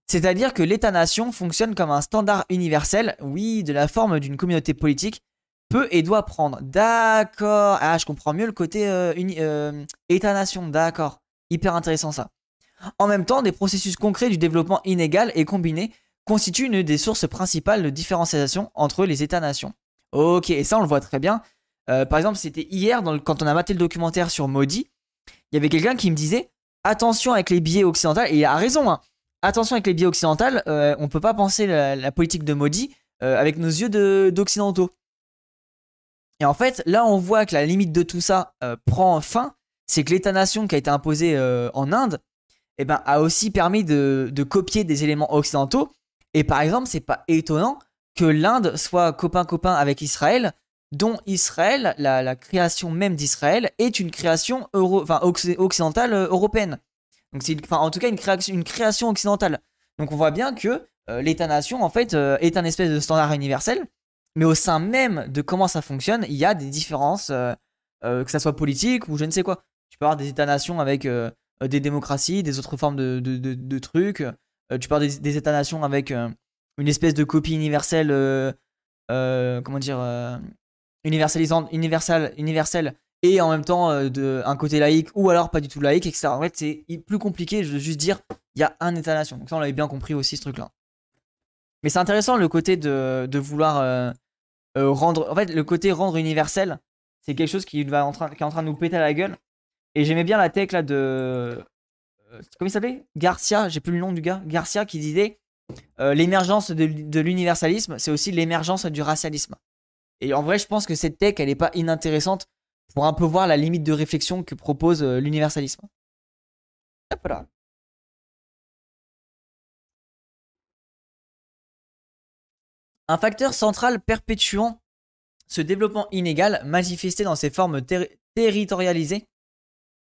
C'est-à-dire que l'État-nation fonctionne comme un standard universel, oui, de la forme d'une communauté politique, peut et doit prendre. D'accord. Ah, je comprends mieux le côté euh, euh, État-nation. D'accord. Hyper intéressant ça. En même temps, des processus concrets du développement inégal et combiné constituent une des sources principales de différenciation entre les États-nations. Ok, et ça on le voit très bien. Euh, par exemple, c'était hier, quand on a maté le documentaire sur Maudit, il y avait quelqu'un qui me disait attention avec les biais occidentaux, et il a raison, hein. Attention avec les biais occidentaux, euh, on peut pas penser la, politique de Maudit euh, avec nos yeux d'occidentaux. Et en fait, là on voit que la limite de tout ça prend fin, c'est que l'État-nation qui a été imposé en Inde, eh ben, a aussi permis de, copier des éléments occidentaux. Et par exemple, c'est pas étonnant que l'Inde soit copain-copain avec Israël dont Israël, la, création même d'Israël, est une création occidentale euh, européenne. Donc en tout cas une création, occidentale. Donc on voit bien que euh, l'État-nation en fait euh, est un espèce de standard universel, mais au sein même de comment ça fonctionne, il y a des différences, que ça soit politique ou je ne sais quoi. Tu peux avoir des États-nations avec des démocraties, des autres formes de, trucs. tu peux avoir des, États-nations avec une espèce de copie universelle, comment dire, universalisante, universelle, universelle et en même temps euh, un côté laïque ou alors pas du tout laïque, etc. En fait, c'est plus compliqué de juste dire il y a un État-nation. Donc ça, on l'avait bien compris aussi, ce truc-là. Mais c'est intéressant le côté de, vouloir euh, euh, rendre. En fait, le côté rendre universel, c'est quelque chose qui, est en train de nous péter à la gueule. Et j'aimais bien la tech là de. comment il s'appelait? Garcia, j'ai plus le nom du gars. Garcia qui disait l'émergence de, de l'universalisme, c'est aussi l'émergence du racialisme. Et en vrai, je pense que cette tech, elle n'est pas inintéressante pour un peu voir la limite de réflexion que propose euh, l'universalisme. Un facteur central perpétuant ce développement inégal manifesté dans ses formes territorialisées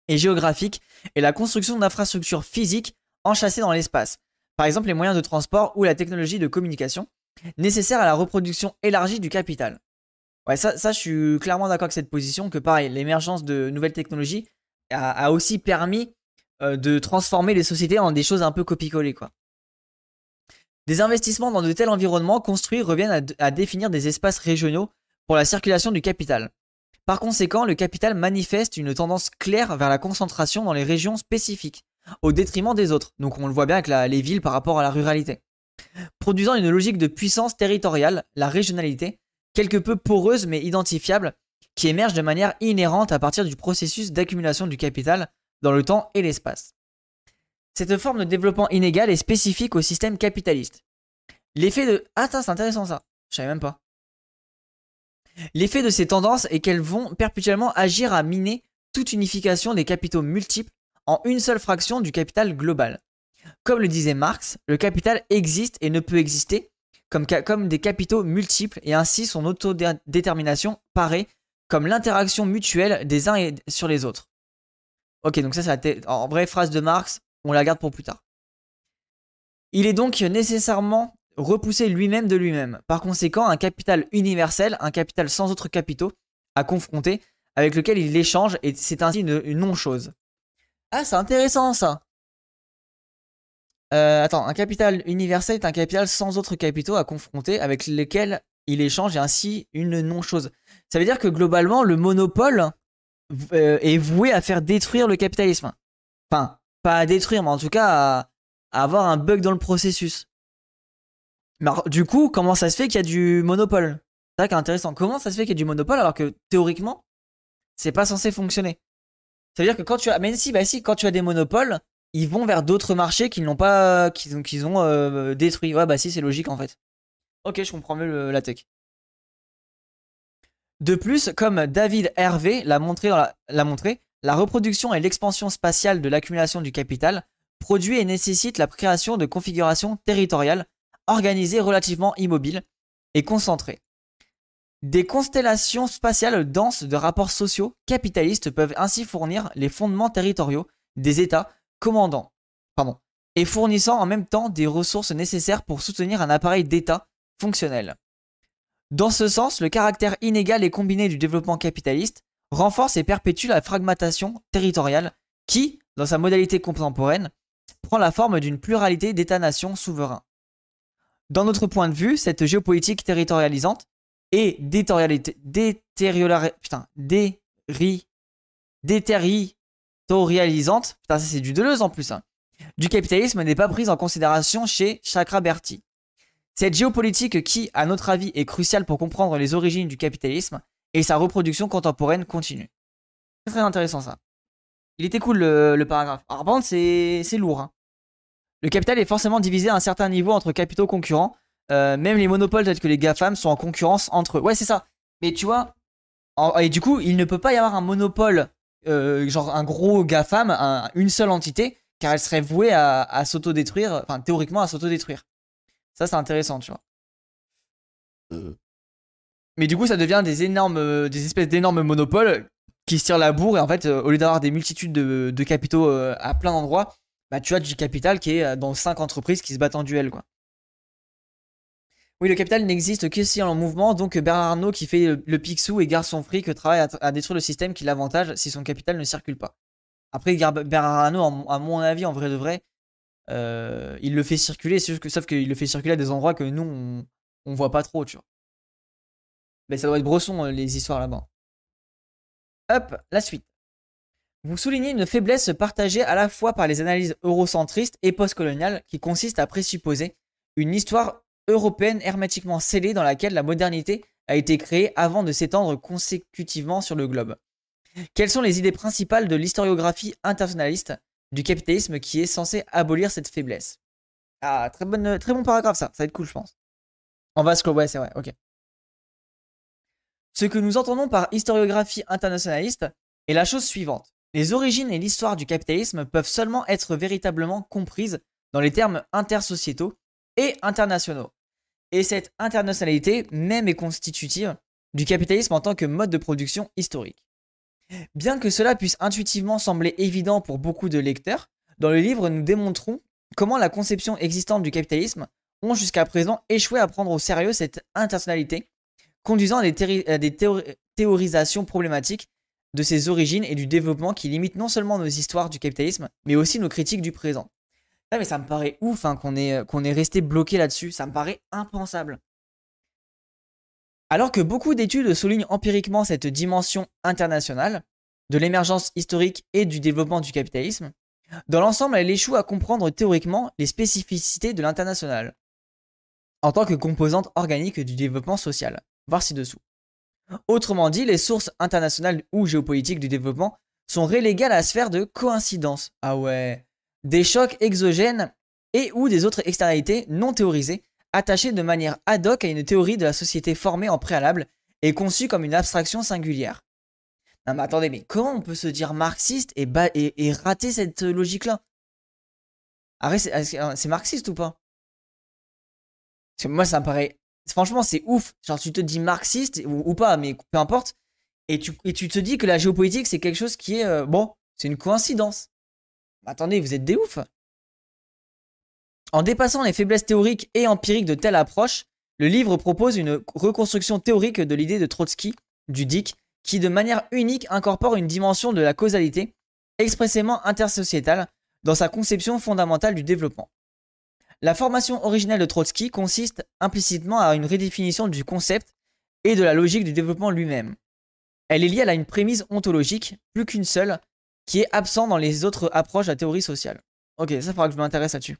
et géographiques est la construction d'infrastructures physiques enchâssées dans l'espace, par exemple les moyens de transport ou la technologie de communication, nécessaires à la reproduction élargie du capital. Ouais, ça, ça, je suis clairement d'accord avec cette position que pareil, l'émergence de nouvelles technologies a, aussi permis euh, de transformer les sociétés en des choses un peu copie-collées, quoi. Des investissements dans de tels environnements construits reviennent à, définir des espaces régionaux pour la circulation du capital. Par conséquent, le capital manifeste une tendance claire vers la concentration dans les régions spécifiques, au détriment des autres. Donc on le voit bien avec les villes par rapport à la ruralité. Produisant une logique de puissance territoriale, la régionalité, quelque peu poreuse mais identifiable, qui émerge de manière inhérente à partir du processus d'accumulation du capital dans le temps et l'espace. Cette forme de développement inégal est spécifique au système capitaliste. L'effet de... Ah, c'est intéressant ça. Je savais même pas. L'effet de ces tendances est qu'elles vont perpétuellement agir à miner toute unification des capitaux multiples en une seule fraction du capital global. Comme le disait Marx, le capital existe et ne peut exister comme, des capitaux multiples et ainsi son autodétermination paraît comme l'interaction mutuelle des uns sur les autres. Ok, donc ça c'est en vraie phrase de Marx, on la garde pour plus tard. Il est donc nécessairement repoussé lui-même de lui-même. Par conséquent, un capital universel, un capital sans autres capitaux à confronter, avec lequel il échange, et c'est ainsi une non-chose. Ah, c'est intéressant ça. Euh, attends, un capital universel est un capital sans autres capitaux à confronter avec lesquels il échange et ainsi une non-chose. Ça veut dire que globalement, le monopole euh, est voué à faire détruire le capitalisme. Enfin, pas à détruire, mais en tout cas à, avoir un bug dans le processus. Mais du coup, comment ça se fait qu'il y a du monopole? C'est ça qui est intéressant. Comment ça se fait qu'il y a du monopole alors que théoriquement, c'est pas censé fonctionner? Ça veut dire que quand tu as. Mais si, bah si, quand tu as des monopoles, ils vont vers d'autres marchés qu'ils n'ont pas, qu'ils ont, euh, détruits. Ouais, bah si, c'est logique en fait. Ok, je comprends mieux la tech. De plus, comme David Hervé l'a montré, la, montré, la reproduction et l'expansion spatiale de l'accumulation du capital produit et nécessite la création de configurations territoriales organisées relativement immobiles et concentrées. Des constellations spatiales denses de rapports sociaux capitalistes peuvent ainsi fournir les fondements territoriaux des États commandant pardon, et fournissant en même temps des ressources nécessaires pour soutenir un appareil d'État fonctionnel. Dans ce sens, le caractère inégal et combiné du développement capitaliste renforce et perpétue la fragmentation territoriale qui, dans sa modalité contemporaine, prend la forme d'une pluralité d'États-nations souverains. Dans notre point de vue, cette géopolitique territorialisante et putain, déri, réalisante, putain ça c'est du Deleuze en plus, hein, du capitalisme n'est pas prise en considération chez Chakraberti. Cette géopolitique qui, à notre avis, est cruciale pour comprendre les origines du capitalisme et sa reproduction contemporaine continue. C'est très intéressant ça. Il était cool le, paragraphe. Alors par c'est lourd. Hein. Le capital est forcément divisé à un certain niveau entre capitaux concurrents. Euh, même les monopoles tels que les GAFAM sont en concurrence entre eux. Ouais c'est ça. Mais tu vois, et du coup il ne peut pas y avoir un monopole euh, genre un gros GAFAM, une seule entité, car elle serait vouée à, à s'autodétruire, enfin théoriquement à s'autodétruire. Ça c'est intéressant, tu vois. Euh. Mais du coup, ça devient des énormes, des espèces d'énormes monopoles qui se tirent la bourre. Et en fait, au lieu d'avoir des multitudes de, capitaux à plein d'endroits, bah, tu as du capital qui est dans cinq entreprises qui se battent en duel, quoi. Oui, le capital n'existe que si en mouvement, donc Bernard Arnault qui fait le, pixou et garde son fric travaille à, détruire le système qui l'avantage si son capital ne circule pas. Après, Bernard Arnault, à mon avis, en vrai de vrai, euh, il le fait circuler, sauf qu'il le fait circuler à des endroits que nous, on, voit pas trop, tu vois. Mais ça doit être Bresson, euh, les histoires là-bas. Hop, la suite. Vous soulignez une faiblesse partagée à la fois par les analyses eurocentristes et postcoloniales qui consistent à présupposer une histoire européenne hermétiquement scellée dans laquelle la modernité a été créée avant de s'étendre consécutivement sur le globe. Quelles sont les idées principales de l'historiographie internationaliste du capitalisme qui est censé abolir cette faiblesse? Ah, très, bonne, très bon paragraphe ça, ça va être cool je pense. On va scroll, ouais c'est vrai, ok. Ce que nous entendons par historiographie internationaliste est la chose suivante. Les origines et l'histoire du capitalisme peuvent seulement être véritablement comprises dans les termes intersociétaux et internationaux. Et cette internationalité même est constitutive du capitalisme en tant que mode de production historique. Bien que cela puisse intuitivement sembler évident pour beaucoup de lecteurs, dans le livre nous démontrons comment la conception existante du capitalisme ont jusqu'à présent échoué à prendre au sérieux cette internationalité, conduisant à des, théorisations problématiques de ses origines et du développement qui limitent non seulement nos histoires du capitalisme, mais aussi nos critiques du présent. Ah, mais ça me paraît ouf hein, qu'on ait, qu'on est resté bloqué là-dessus. Ça me paraît impensable. Alors que beaucoup d'études soulignent empiriquement cette dimension internationale de l'émergence historique et du développement du capitalisme, dans l'ensemble, elle échoue à comprendre théoriquement les spécificités de l'international en tant que composante organique du développement social. Voir ci-dessous. Autrement dit, les sources internationales ou géopolitiques du développement sont reléguées à la sphère de coïncidence. Ah ouais, des chocs exogènes et ou des autres externalités non théorisées, attachées de manière ad hoc à une théorie de la société formée en préalable et conçue comme une abstraction singulière. Non mais attendez, mais comment on peut se dire marxiste et, rater cette logique-là? Arrête, c'est marxiste ou pas? Moi ça me paraît... Franchement c'est ouf, genre tu te dis marxiste ou, pas, mais peu importe, et tu, et tu te dis que la géopolitique c'est quelque chose qui est... Euh, bon, c'est une coïncidence. Attendez, vous êtes des oufs En dépassant les faiblesses théoriques et empiriques de telle approche, le livre propose une reconstruction théorique de l'idée de Trotsky, du DIC, qui de manière unique incorpore une dimension de la causalité, expressément intersociétale, dans sa conception fondamentale du développement. La formation originelle de Trotsky consiste implicitement à une redéfinition du concept et de la logique du développement lui-même. Elle est liée à une prémisse ontologique, plus qu'une seule, qui est absent dans les autres approches de la théorie sociale. Ok, ça faudra que je m'intéresse là-dessus.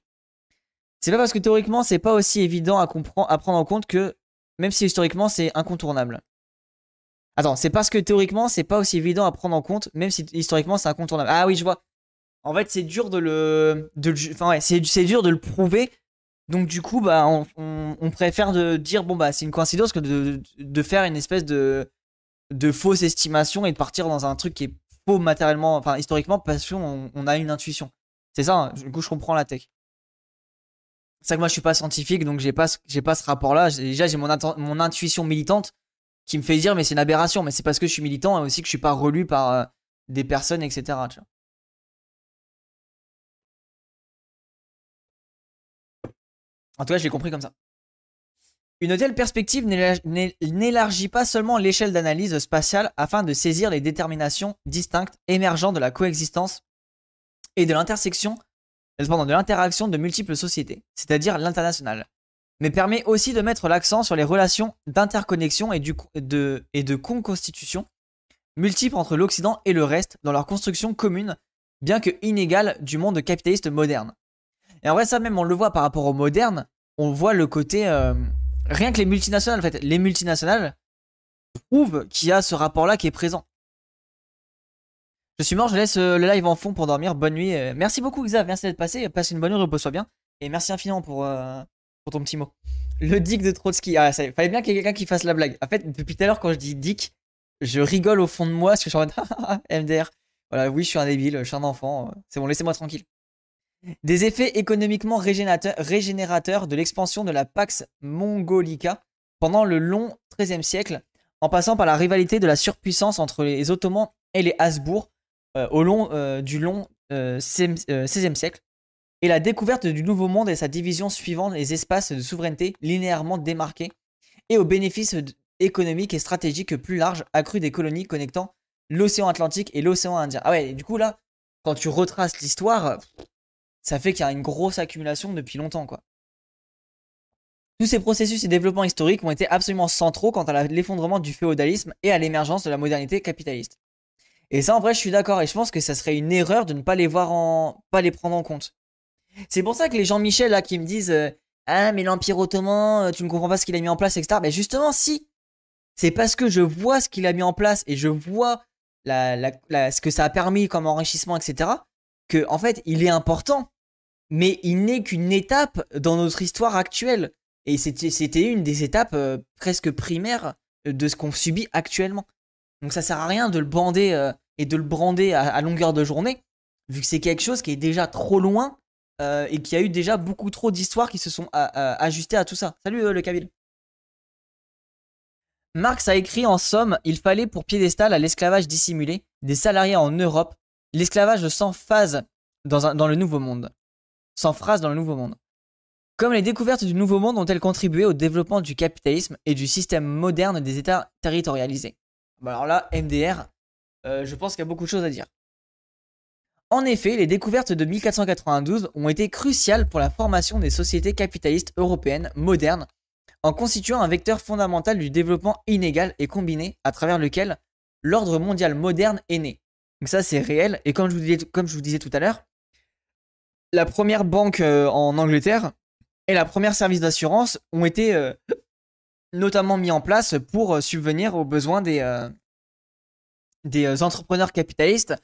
C'est pas parce que théoriquement c'est pas aussi évident à, à prendre en compte que, même si historiquement c'est incontournable. Attends, c'est parce que théoriquement c'est pas aussi évident à prendre en compte, même si historiquement c'est incontournable. Ah oui, je vois. En fait, c'est dur de le, de enfin ouais, c'est dur de le prouver. Donc du coup, bah, on, préfère de dire bon bah c'est une coïncidence que de, de, faire une espèce de, de fausse estimation et de partir dans un truc qui est faux matériellement, enfin historiquement, parce qu'on on a une intuition. C'est ça, du coup je comprends la tech. C'est que moi je suis pas scientifique, donc j'ai pas, j'ai pas ce rapport-là. Déjà j'ai mon, mon intuition militante qui me fait dire mais c'est une aberration, mais c'est parce que je suis militant et aussi que je suis pas relu par euh, des personnes, etc. En tout cas, j'ai compris comme ça. Une telle perspective n'élargit pas seulement l'échelle d'analyse spatiale afin de saisir les déterminations distinctes émergeant de la coexistence et de l'intersection, de l'interaction de multiples sociétés, c'est-à-dire l'international, mais permet aussi de mettre l'accent sur les relations d'interconnexion et, de, et de constitution multiples entre l'Occident et le reste dans leur construction commune, bien que inégale du monde capitaliste moderne. Et en vrai, ça même, on le voit par rapport au moderne, on voit le côté... Euh, rien que les multinationales, en fait, les multinationales prouvent qu'il y a ce rapport-là qui est présent. Je suis mort, je laisse euh, le live en fond pour dormir. Bonne nuit. Euh, merci beaucoup, Xav. Merci d'être passé. Passe une bonne nuit, repose-toi bien. Et merci infiniment pour, euh, ton petit mot. Le dick de Trotsky. Ah, ça fallait bien qu'il y ait quelqu'un qui fasse la blague. En fait, depuis tout à l'heure, quand je dis dick, je rigole au fond de moi parce que je suis en mode MDR. Voilà, oui, je suis un débile, je suis un enfant. C'est bon, laissez-moi tranquille. Des effets économiquement régénérateurs de l'expansion de la Pax Mongolica pendant le long XIIIe siècle, en passant par la rivalité de la surpuissance entre les Ottomans et les Habsbourg euh, au long euh, du long XVIe siècle, et la découverte du Nouveau Monde et sa division suivant les espaces de souveraineté linéairement démarqués, et au bénéfice économique et stratégique plus large accru des colonies connectant l'océan Atlantique et l'océan Indien. Ah ouais, du coup là, quand tu retraces l'histoire, ça fait qu'il y a une grosse accumulation depuis longtemps, quoi. Tous ces processus et développements historiques ont été absolument centraux quant à l'effondrement du féodalisme et à l'émergence de la modernité capitaliste. Et ça, en vrai, je suis d'accord, et je pense que ça serait une erreur de ne pas les voir en, pas les prendre en compte. C'est pour ça que les gens Michel là qui me disent euh, ah mais l'Empire ottoman, euh, tu ne comprends pas ce qu'il a mis en place, etc. Ben justement, si. C'est parce que je vois ce qu'il a mis en place et je vois ce que ça a permis comme enrichissement, etc. Que en fait, il est important, mais il n'est qu'une étape dans notre histoire actuelle. Et c'était une des étapes euh, presque primaires de ce qu'on subit actuellement. Donc ça sert à rien de le bander euh, et de le brander à, longueur de journée, vu que c'est quelque chose qui est déjà trop loin euh, et qui a eu déjà beaucoup trop d'histoires qui se sont ajustées à tout ça. Salut le Kabyle. Marx a écrit en somme, il fallait pour piédestal à l'esclavage dissimulé des salariés en Europe, l'esclavage sans phase dans le Nouveau Monde. Sans phrase dans le Nouveau Monde. Comme les découvertes du Nouveau Monde ont-elles contribué au développement du capitalisme et du système moderne des États territorialisés? Bah Alors là, MDR, euh, je pense qu'il y a beaucoup de choses à dire. En effet, les découvertes de 1492 ont été cruciales pour la formation des sociétés capitalistes européennes modernes en constituant un vecteur fondamental du développement inégal et combiné à travers lequel l'ordre mondial moderne est né. Donc ça c'est réel, et comme je vous disais, comme je vous disais tout à l'heure, la première banque euh, en Angleterre et la première service d'assurance ont été euh, notamment mis en place pour euh, subvenir aux besoins des, entrepreneurs capitalistes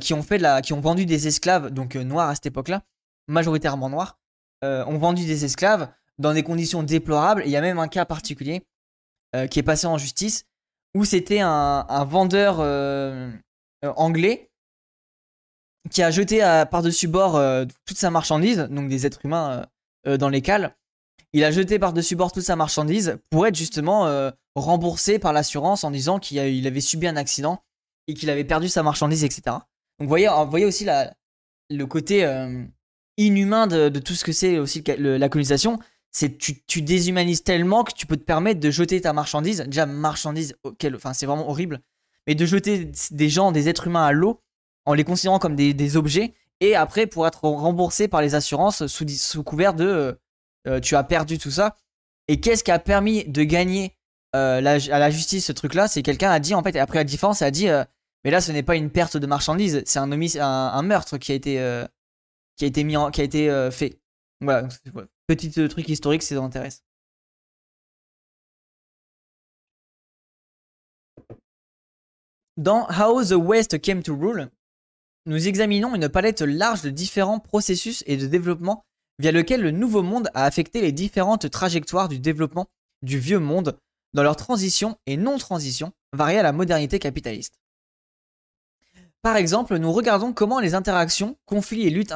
qui ont vendu des esclaves, donc noirs à cette époque-là, majoritairement noirs, ont vendu des esclaves dans des conditions déplorables. Il y a même un cas particulier qui est passé en justice où c'était un, vendeur anglais qui a jeté par-dessus bord toute sa marchandise, donc des êtres humains dans les cales. Il a jeté par-dessus bord toute sa marchandise pour être justement remboursé par l'assurance en disant qu'il avait subi un accident et qu'il avait perdu sa marchandise, etc. Donc vous voyez, voyez aussi le côté inhumain de, tout ce que c'est aussi la colonisation c'est tu, tu déshumanises tellement que tu peux te permettre de jeter ta marchandise. Déjà, marchandise, c'est vraiment horrible. Mais de jeter des gens, des êtres humains à l'eau en les considérant comme des, objets et après pour être remboursé par les assurances sous, couvert de euh, euh, tu as perdu tout ça. Et qu'est-ce qui a permis de gagner euh, à la justice ce truc-là? C'est quelqu'un a dit en fait, après la défense, a dit mais là ce n'est pas une perte de marchandise, c'est un, meurtre qui a été, qui a été, mis qui a été fait. Voilà, Petit truc historique si ça intéresse. Dans How the West Came to Rule, nous examinons une palette large de différents processus et de développement via lequel le Nouveau Monde a affecté les différentes trajectoires du développement du Vieux Monde dans leur transition et non-transition variées à la modernité capitaliste. Par exemple, nous regardons comment les interactions, conflits et luttes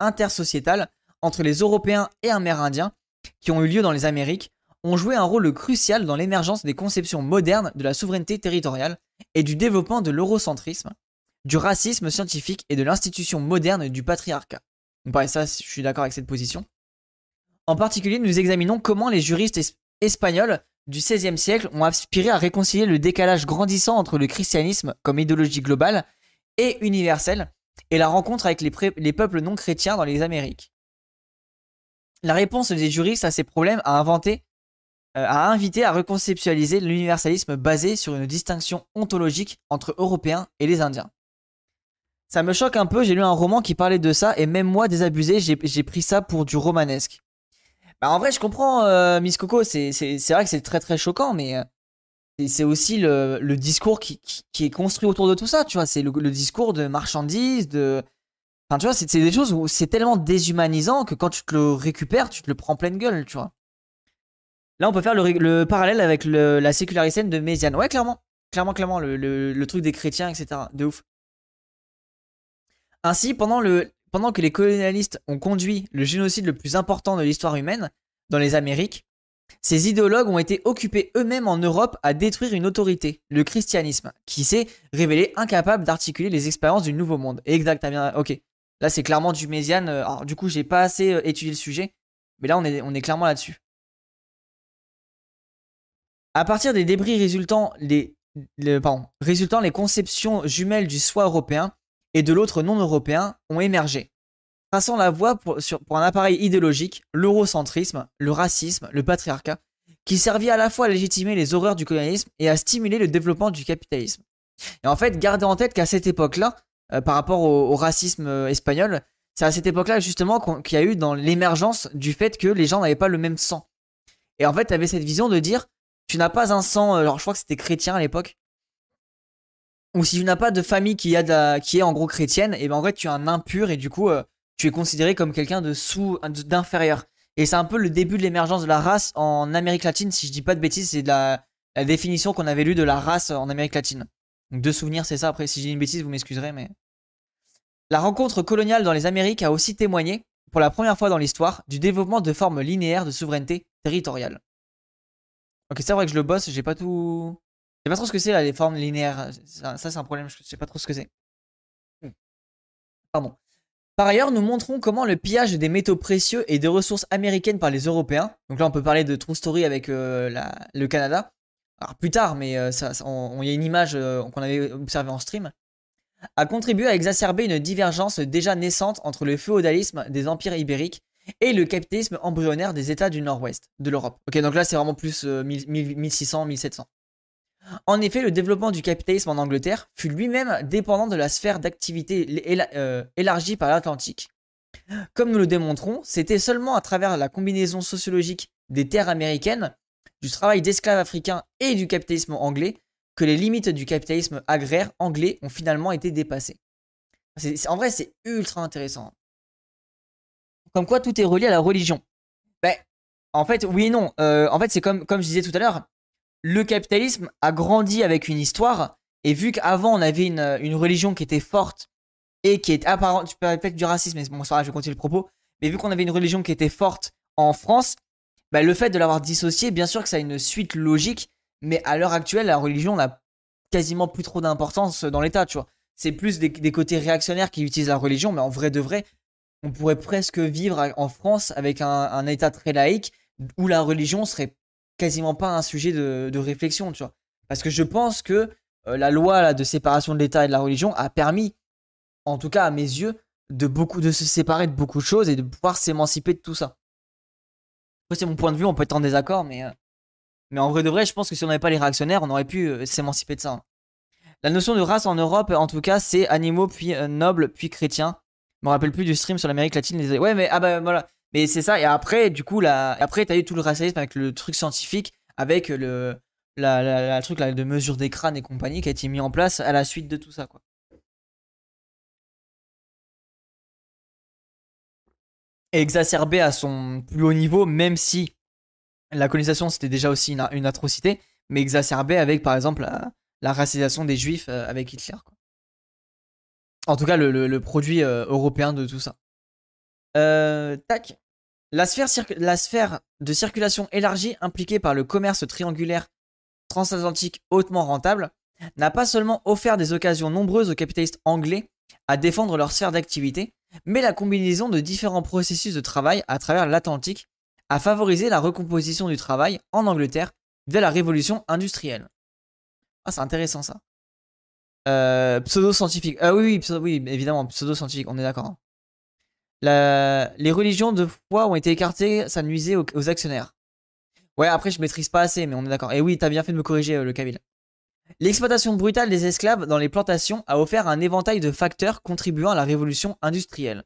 intersociétales entre les Européens et Amérindiens qui ont eu lieu dans les Amériques ont joué un rôle crucial dans l'émergence des conceptions modernes de la souveraineté territoriale et du développement de l'eurocentrisme, du racisme scientifique et de l'institution moderne du patriarcat. Donc, je suis d'accord avec cette position. En particulier, nous examinons comment les juristes espagnols du XVIe siècle ont aspiré à réconcilier le décalage grandissant entre le christianisme comme idéologie globale et universelle et la rencontre avec les, les peuples non chrétiens dans les Amériques. La réponse des juristes à ces problèmes a inventé, euh, a invité à reconceptualiser l'universalisme basé sur une distinction ontologique entre Européens et les Indiens. Ça me choque un peu, j'ai lu un roman qui parlait de ça, et même moi, désabusé, j'ai pris ça pour du romanesque. Bah, en vrai, je comprends, euh, Miss Coco, c'est vrai que c'est très très choquant, mais euh, c'est aussi le, discours qui, est construit autour de tout ça, tu vois. C'est le, discours de marchandises, de, Enfin, tu vois, c'est des choses où c'est tellement déshumanisant que quand tu te le récupères, tu te le prends pleine gueule, tu vois. Là, on peut faire le, parallèle avec la sécularité de Méziane. Ouais, clairement. Clairement, clairement, le, truc des chrétiens, etc. De ouf. Ainsi, pendant, que les colonialistes ont conduit le génocide le plus important de l'histoire humaine dans les Amériques, Ces idéologues ont été occupés eux-mêmes en Europe à détruire une autorité, le christianisme, qui s'est révélé incapable d'articuler les expériences du nouveau monde. Exact, bien. Ok. Là, c'est clairement du Méziane. Alors, du coup, j'ai pas assez euh, étudié le sujet, mais là, on est, clairement là-dessus. À partir des débris résultant les, résultant les conceptions jumelles du soi européen et de l'autre non européen ont émergé, passant la voie pour, un appareil idéologique, l'eurocentrisme, le racisme, le patriarcat, qui servit à la fois à légitimer les horreurs du colonialisme et à stimuler le développement du capitalisme. Et en fait, gardez en tête qu'à cette époque-là, euh, par rapport au, racisme euh, espagnol, c'est à cette époque-là justement qu'il y a eu dans l'émergence du fait que les gens n'avaient pas le même sang. Et en fait, tu avais cette vision de dire, tu n'as pas un sang, alors euh, je crois que c'était chrétien à l'époque, ou si tu n'as pas de famille qui, est en gros chrétienne, et ben en vrai tu es un impur et du coup tu es considéré comme quelqu'un de sous, d'inférieur. Et c'est un peu le début de l'émergence de la race en Amérique latine, si je dis pas de bêtises, c'est la, définition qu'on avait lue de la race en Amérique latine. Donc deux souvenirs, c'est ça. Après, si j'ai une bêtise, vous m'excuserez, mais. La rencontre coloniale dans les Amériques a aussi témoigné, pour la première fois dans l'histoire, du développement de formes linéaires de souveraineté territoriale. Ok, c'est vrai que je le bosse, j'ai pas tout. Je sais pas trop ce que c'est là, les formes linéaires. Ça, c'est un problème, je sais pas trop ce que c'est. Pardon. Par ailleurs, nous montrons comment le pillage des métaux précieux et des ressources américaines par les Européens, donc là on peut parler de True Story avec euh, le Canada, alors plus tard, mais euh, il y a une image euh, qu'on avait observée en stream, a contribué à exacerber une divergence déjà naissante entre le féodalisme des empires ibériques et le capitalisme embryonnaire des États du Nord-Ouest de l'Europe. Ok, donc là c'est vraiment plus 1600-1700. Euh, en effet, le développement du capitalisme en Angleterre fut lui-même dépendant de la sphère d'activité élargie par l'Atlantique. Comme nous le démontrons, c'était seulement à travers la combinaison sociologique des terres américaines du travail d'esclaves africains et du capitalisme anglais que les limites du capitalisme agraire anglais ont finalement été dépassées. en vrai, c'est ultra intéressant. Comme quoi tout est relié à la religion. Ben, en fait, oui et non. Euh, en fait, c'est comme je disais tout à l'heure, le capitalisme a grandi avec une histoire, et vu qu'avant on avait une, une, religion qui était forte et qui est apparente, tu peux peut-être du racisme, mais bon, ça je vais continuer le propos, mais vu qu'on avait une religion qui était forte en France, bah, le fait de l'avoir dissocié, bien sûr que ça a une suite logique, mais à l'heure actuelle, la religion n'a quasiment plus trop d'importance dans l'État, tu vois. C'est plus des, côtés réactionnaires qui utilisent la religion, mais en vrai de vrai, on pourrait presque vivre en France avec un, État très laïque où la religion serait quasiment pas un sujet de, réflexion, tu vois. Parce que je pense que euh, la loi de séparation de l'État et de la religion a permis, en tout cas à mes yeux, de beaucoup de se séparer de beaucoup de choses et de pouvoir s'émanciper de tout ça c'est mon point de vue, on peut être en désaccord, mais, euh, mais en vrai de vrai, je pense que si on n'avait pas les réactionnaires, on aurait pu euh, s'émanciper de ça. Hein. La notion de race en Europe, en tout cas, c'est animaux, puis nobles, puis chrétiens. Je me rappelle plus du stream sur l'Amérique latine. Ouais, mais ah bah voilà. Mais c'est ça. Et après, du coup, là, après, t'as eu tout le racialisme avec le truc scientifique, avec le la, la, truc là, de mesure des crânes et compagnie qui a été mis en place à la suite de tout ça, quoi. exacerbé à son plus haut niveau, même si la colonisation c'était déjà aussi une, atrocité, mais exacerbé avec par exemple la, racisation des juifs euh, avec Hitler. En tout cas, le, produit euh, européen de tout ça. Euh, tac. La sphère, de circulation élargie impliquée par le commerce triangulaire transatlantique hautement rentable n'a pas seulement offert des occasions nombreuses aux capitalistes anglais à défendre leur sphère d'activité, mais la combinaison de différents processus de travail à travers l'Atlantique a favorisé la recomposition du travail en Angleterre via la révolution industrielle. Ah, c'est intéressant ça. Euh, pseudo-scientifique. Ah oui, oui, oui évidemment, pseudo-scientifique, on est d'accord. Hein. Les religions de foi ont été écartées, ça nuisait aux, actionnaires. Ouais, après, je maîtrise pas assez, mais on est d'accord. Et oui, t'as bien fait de me corriger, euh, le Kabyle. L'exploitation brutale des esclaves dans les plantations a offert un éventail de facteurs contribuant à la révolution industrielle.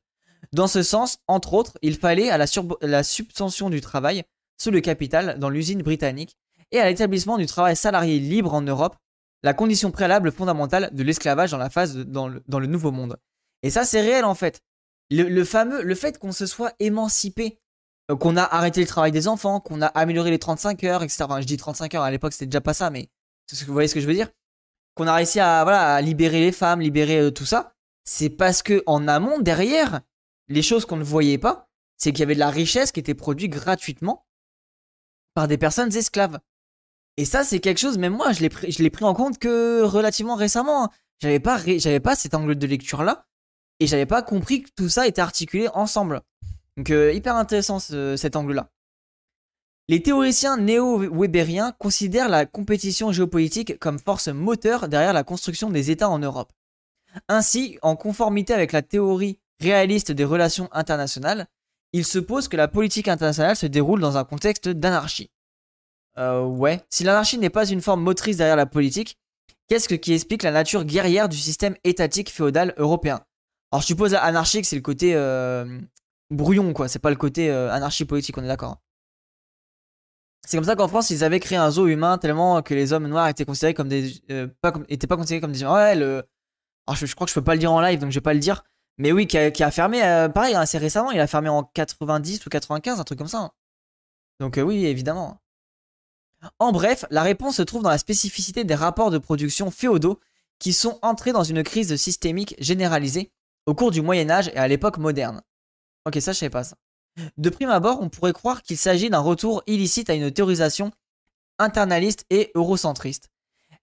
Dans ce sens, entre autres, il fallait à la, subvention du travail sous le capital dans l'usine britannique et à l'établissement du travail salarié libre en Europe, la condition préalable fondamentale de l'esclavage dans la phase dans, le, nouveau monde. Et ça, c'est réel en fait. Le, fameux, le fait qu'on se soit émancipé, euh, qu'on a arrêté le travail des enfants, qu'on a amélioré les 35 heures, etc. Enfin, je dis 35 heures, à l'époque c'était déjà pas ça, mais vous voyez ce que je veux dire Qu'on a réussi à, voilà, libérer les femmes, libérer euh, tout ça. C'est parce que en amont, derrière, les choses qu'on ne voyait pas, c'est qu'il y avait de la richesse qui était produite gratuitement par des personnes esclaves. Et ça, c'est quelque chose, même moi, je l'ai pris, pris, en compte que relativement récemment. Hein. J'avais pas, j'avais pas cet angle de lecture là, et j'avais pas compris que tout ça était articulé ensemble. Donc euh, hyper intéressant cet angle là. Les théoriciens néo-weberiens considèrent la compétition géopolitique comme force moteur derrière la construction des États en Europe. Ainsi, en conformité avec la théorie réaliste des relations internationales, il se pose que la politique internationale se déroule dans un contexte d'anarchie. Euh, ouais. Si l'anarchie n'est pas une forme motrice derrière la politique, qu'est-ce qui explique la nature guerrière du système étatique féodal européen? Alors je suppose anarchique, c'est le côté euh, brouillon, quoi. C'est pas le côté euh, anarchie politique, on est d'accord. C'est comme ça qu'en France, ils avaient créé un zoo humain tellement que les hommes noirs étaient considérés comme des. pas étaient pas considérés comme des. Ouais, le. Alors je, crois que je peux pas le dire en live, donc je vais pas le dire. Mais oui, qui a, fermé, pareil, hein, assez récemment, il a fermé en 90 ou 95, un truc comme ça. Hein. Donc oui, évidemment. En bref, la réponse se trouve dans la spécificité des rapports de production féodaux qui sont entrés dans une crise systémique généralisée au cours du Moyen Âge et à l'époque moderne. Ok, ça je sais pas ça. De prime abord, on pourrait croire qu'il s'agit d'un retour illicite à une théorisation internaliste et eurocentriste.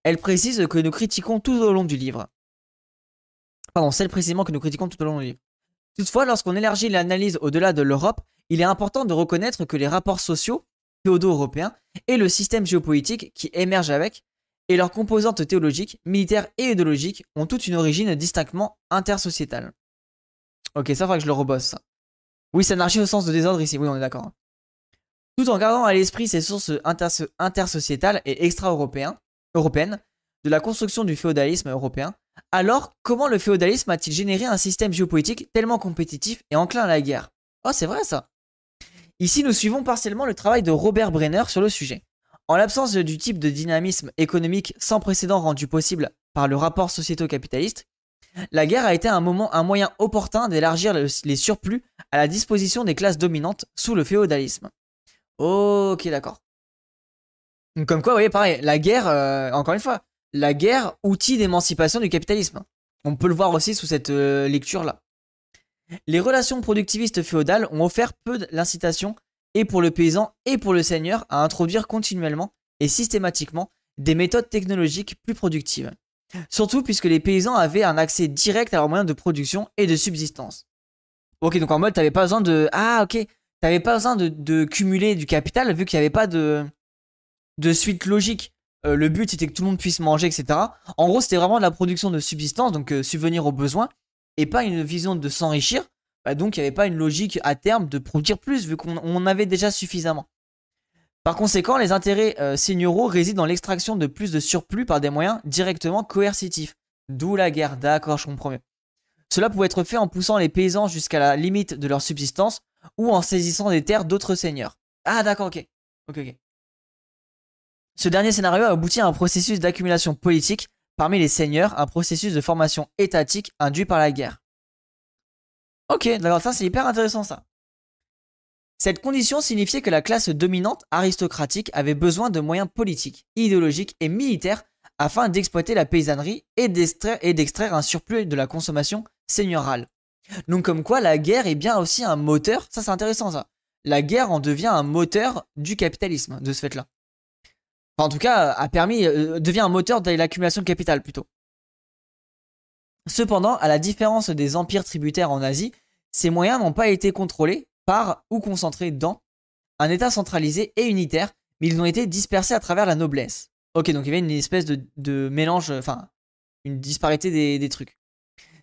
Elle précise que nous critiquons tout au long du livre. Pardon, celle précisément que nous critiquons tout au long du livre. Toutefois, lorsqu'on élargit l'analyse au-delà de l'Europe, il est important de reconnaître que les rapports sociaux féodaux-européens et le système géopolitique qui émerge avec, et leurs composantes théologiques, militaires et idéologiques ont toute une origine distinctement intersociétale. Ok, ça faudra que je le rebosse. Oui, c'est anarchie au sens de désordre ici, oui, on est d'accord. Tout en gardant à l'esprit ces sources intersociétales et extra-européennes de la construction du féodalisme européen, alors comment le féodalisme a-t-il généré un système géopolitique tellement compétitif et enclin à la guerre? Oh, c'est vrai ça Ici, nous suivons partiellement le travail de Robert Brenner sur le sujet. En l'absence du type de dynamisme économique sans précédent rendu possible par le rapport sociéto-capitaliste, la guerre a été un moment, un moyen opportun d'élargir les surplus à la disposition des classes dominantes sous le féodalisme. Ok, d'accord. Comme quoi, vous voyez, pareil, la guerre, euh, encore une fois, la guerre, outil d'émancipation du capitalisme. On peut le voir aussi sous cette euh, lecture-là. Les relations productivistes féodales ont offert peu l'incitation, et pour le paysan et pour le seigneur, à introduire continuellement et systématiquement des méthodes technologiques plus productives. Surtout puisque les paysans avaient un accès direct à leurs moyens de production et de subsistance. Ok, donc en mode, t'avais pas besoin de. Ah, ok. T'avais pas besoin de, cumuler du capital vu qu'il n'y avait pas de, de suite logique. Euh, le but c'était que tout le monde puisse manger, etc. En gros, c'était vraiment de la production de subsistance, donc euh, subvenir aux besoins et pas une vision de s'enrichir, bah donc il n'y avait pas une logique à terme de produire plus vu qu'on en avait déjà suffisamment. Par conséquent, les intérêts euh, seigneuraux résident dans l'extraction de plus de surplus par des moyens directement coercitifs. D'où la guerre, d'accord, je comprends mieux. Cela pouvait être fait en poussant les paysans jusqu'à la limite de leur subsistance ou en saisissant des terres d'autres seigneurs. Ah d'accord, ok. Ce dernier scénario a abouti à un processus d'accumulation politique parmi les seigneurs un processus de formation étatique induit par la guerre. Ok, d'accord, ça c'est hyper intéressant ça. Cette condition signifiait que la classe dominante aristocratique avait besoin de moyens politiques, idéologiques et militaires afin d'exploiter la paysannerie et d'extraire un surplus de la consommation seigneurale. Donc comme quoi la guerre est bien aussi un moteur, ça c'est intéressant ça. La guerre en devient un moteur du capitalisme de ce fait-là en tout cas, a permis, euh, devient un moteur de l'accumulation de capital plutôt. Cependant, à la différence des empires tributaires en Asie, ces moyens n'ont pas été contrôlés par ou concentrés dans un État centralisé et unitaire, mais ils ont été dispersés à travers la noblesse. Ok, donc il y avait une espèce de, mélange, enfin, une disparité des, trucs.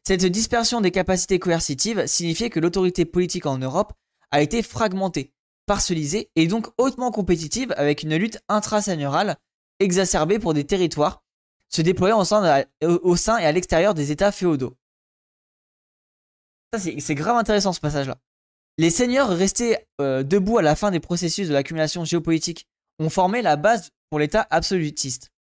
Cette dispersion des capacités coercitives signifiait que l'autorité politique en Europe a été fragmentée, parcellisée et donc hautement compétitive avec une lutte intraseigneurale exacerbée pour des territoires se déployant au sein, au sein et à l'extérieur des États féodaux. C'est grave intéressant ce passage-là. Les seigneurs restés euh, debout à la fin des processus de l'accumulation géopolitique ont formé la base pour l'État absolutiste.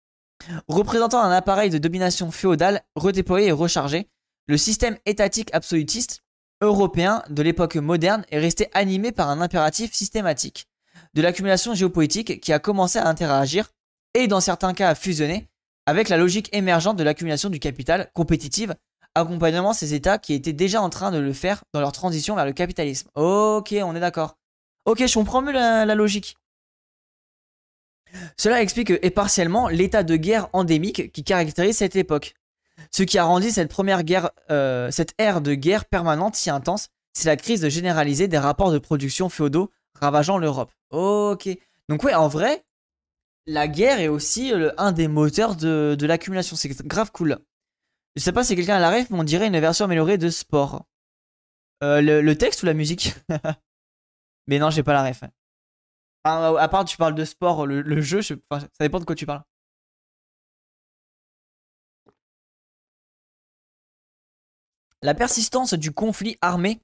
Représentant un appareil de domination féodale redéployé et rechargé, le système étatique absolutiste européen de l'époque moderne est resté animé par un impératif systématique de l'accumulation géopolitique qui a commencé à interagir et dans certains cas à fusionner avec la logique émergente de l'accumulation du capital compétitive, accompagnement ces États qui étaient déjà en train de le faire dans leur transition vers le capitalisme. Ok, on est d'accord. Ok, je comprends mieux la, logique. Cela explique et partiellement l'état de guerre endémique qui caractérise cette époque. Ce qui a rendu cette première guerre, euh, cette ère de guerre permanente si intense, c'est la crise généralisée des rapports de production féodaux ravageant l'Europe. Ok. Donc ouais, en vrai, la guerre est aussi un des moteurs de, l'accumulation. C'est grave cool. Je sais pas si quelqu'un a la ref, mais on dirait une version améliorée de sport. Euh, le, texte ou la musique? Mais non, j'ai pas la ref. à part tu parles de sport, le, jeu, ça dépend de quoi tu parles. La persistance du conflit armé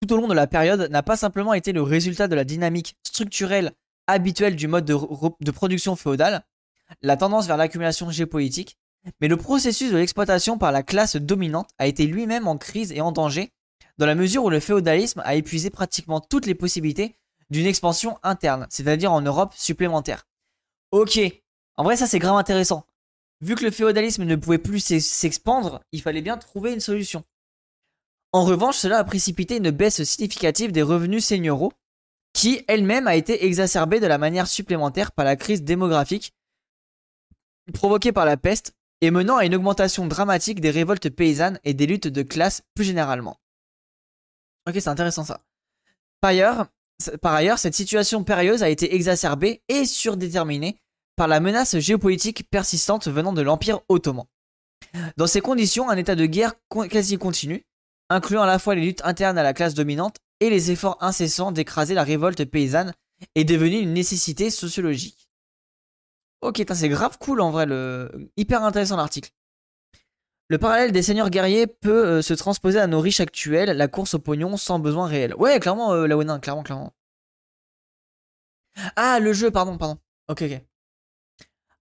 tout au long de la période n'a pas simplement été le résultat de la dynamique structurelle habituelle du mode de, production féodale, la tendance vers l'accumulation géopolitique, mais le processus de l'exploitation par la classe dominante a été lui-même en crise et en danger, dans la mesure où le féodalisme a épuisé pratiquement toutes les possibilités d'une expansion interne, c'est-à-dire en Europe supplémentaire. Ok, en vrai ça c'est grave intéressant. Vu que le féodalisme ne pouvait plus s'expandre, il fallait bien trouver une solution. En revanche, cela a précipité une baisse significative des revenus seigneuraux, qui elle-même a été exacerbée de la manière supplémentaire par la crise démographique provoquée par la peste et menant à une augmentation dramatique des révoltes paysannes et des luttes de classe plus généralement. Ok, c'est intéressant ça. Par ailleurs, par ailleurs, cette situation périlleuse a été exacerbée et surdéterminée par la menace géopolitique persistante venant de l'Empire ottoman. Dans ces conditions, un état de guerre quasi continu, incluant à la fois les luttes internes à la classe dominante et les efforts incessants d'écraser la révolte paysanne, est devenu une nécessité sociologique. Ok, c'est grave cool en vrai, le... hyper intéressant l'article. Le parallèle des seigneurs guerriers peut euh, se transposer à nos riches actuels, la course au pognon sans besoin réel. Ouais, clairement, euh, la clairement, clairement. Ah, le jeu, pardon, pardon. Ok, ok.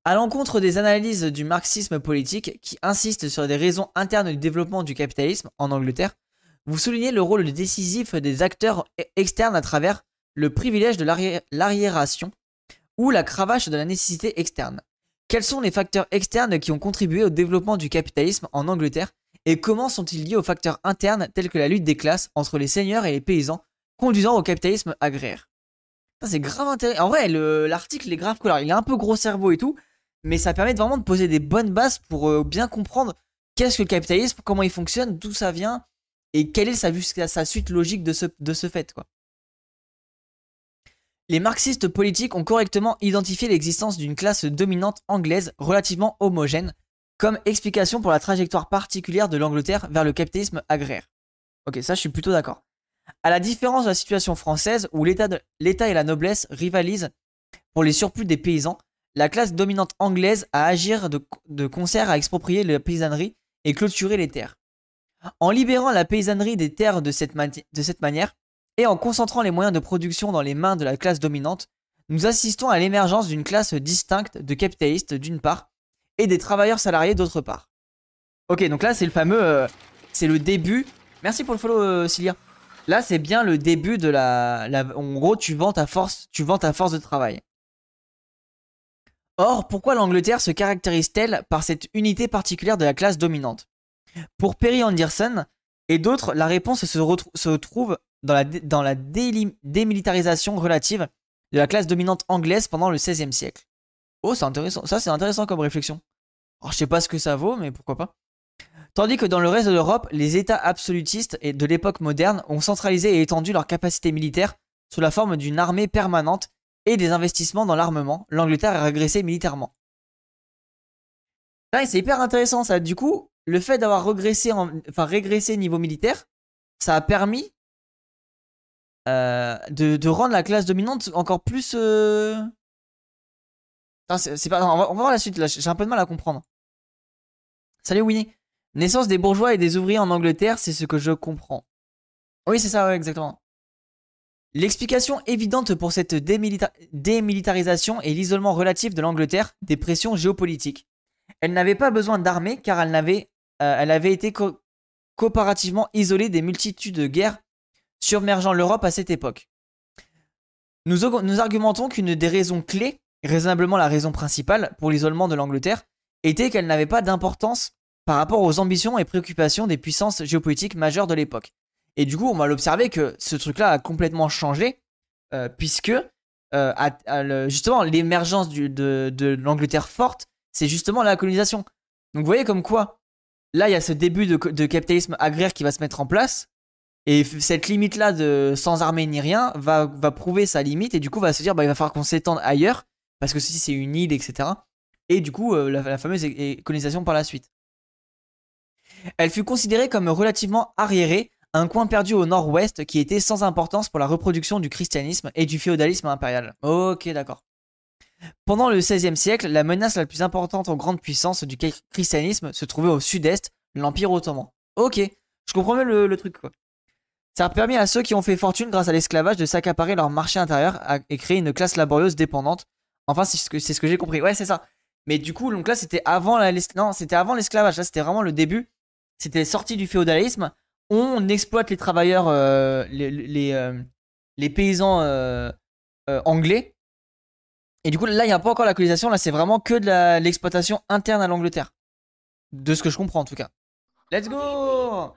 À l'encontre des analyses du marxisme politique qui insistent sur des raisons internes du développement du capitalisme en Angleterre, vous soulignez le rôle décisif des acteurs e-, externes à travers le privilège de l'arriération ou la cravache de la nécessité externe. Quels sont les facteurs externes qui ont contribué au développement du capitalisme en Angleterre et comment sont-ils liés aux facteurs internes tels que la lutte des classes entre les seigneurs et les paysans conduisant au capitalisme agraire? C'est grave intéressant. En vrai, l'article est grave cool. il a un peu gros cerveau et tout, mais ça permet vraiment de poser des bonnes bases pour euh, bien comprendre qu'est-ce que le capitalisme, comment il fonctionne, d'où ça vient, et quelle est sa, suite logique de ce, de fait. Quoi? Les marxistes politiques ont correctement identifié l'existence d'une classe dominante anglaise relativement homogène, comme explication pour la trajectoire particulière de l'Angleterre vers le capitalisme agraire. Ok, ça je suis plutôt d'accord. À la différence de la situation française où l'État et la noblesse rivalisent pour les surplus des paysans, la classe dominante anglaise a agir de, concert à exproprier la paysannerie et clôturer les terres. En libérant la paysannerie des terres de cette, manière, et en concentrant les moyens de production dans les mains de la classe dominante, nous assistons à l'émergence d'une classe distincte de capitalistes d'une part, et des travailleurs salariés d'autre part. Ok, donc là c'est le fameux... Euh, c'est le début... Merci pour le follow, euh, Là c'est bien le début de la, la... En gros, tu vends ta force, tu vends ta force de travail. Or, pourquoi l'Angleterre se caractérise-t-elle par cette unité particulière de la classe dominante? Pour Perry Anderson et d'autres, la réponse se, trouve dans la, démilitarisation relative de la classe dominante anglaise pendant le XVIe siècle. Oh, c'est intéressant. Ça, c'est intéressant comme réflexion. Alors, je sais pas ce que ça vaut, mais pourquoi pas. Tandis que dans le reste de l'Europe, les États absolutistes de l'époque moderne ont centralisé et étendu leurs capacités militaires sous la forme d'une armée permanente et des investissements dans l'armement, l'Angleterre a régressé militairement. c'est hyper intéressant ça. Du coup, le fait d'avoir régressé, régressé niveau militaire, ça a permis euh, de, rendre la classe dominante encore plus. Euh. On va, voir la suite. J'ai un peu de mal à comprendre. Salut Winnie. Naissance des bourgeois et des ouvriers en Angleterre, c'est ce que je comprends. Oui, c'est ça, exactement. L'explication évidente pour cette démilitarisation est l'isolement relatif de l'Angleterre des pressions géopolitiques. Elle n'avait pas besoin d'armée car elle, avait, euh, elle avait été coopérativement isolée des multitudes de guerres submergeant l'Europe à cette époque. Nous, nous argumentons qu'une des raisons clés, raisonnablement la raison principale pour l'isolement de l'Angleterre, était qu'elle n'avait pas d'importance par rapport aux ambitions et préoccupations des puissances géopolitiques majeures de l'époque. Et du coup, on va l'observer que ce truc-là a complètement changé, euh, puisque euh, justement l'émergence de, de l'Angleterre forte, c'est justement la colonisation. Donc vous voyez comme quoi, là il y a ce début de, capitalisme agraire qui va se mettre en place. Et cette limite-là de sans armée ni rien va, prouver sa limite et du coup va se dire bah, il va falloir qu'on s'étende ailleurs parce que ceci c'est une île, etc. Et du coup euh, la, fameuse colonisation par la suite. Elle fut considérée comme relativement arriérée, un coin perdu au nord-ouest qui était sans importance pour la reproduction du christianisme et du féodalisme impérial. Ok d'accord. Pendant le XVIe siècle, la menace la plus importante aux grandes puissances du christianisme se trouvait au sud-est, l'Empire ottoman. Ok, je comprends mieux le, truc quoi. Ça a permis à ceux qui ont fait fortune grâce à l'esclavage de s'accaparer leur marché intérieur et créer une classe laborieuse dépendante. Enfin, c'est ce que, ce que j'ai compris. Ouais, c'est ça. Mais du coup, donc là, c'était avant l'esclavage. Là, c'était vraiment le début. C'était sorti du féodalisme. On exploite les travailleurs, euh, les, les, euh, paysans euh, anglais. Et du coup, là, il n'y a pas encore la colonisation. Là, c'est vraiment que de l'exploitation interne à l'Angleterre. De ce que je comprends, en tout cas. Let's go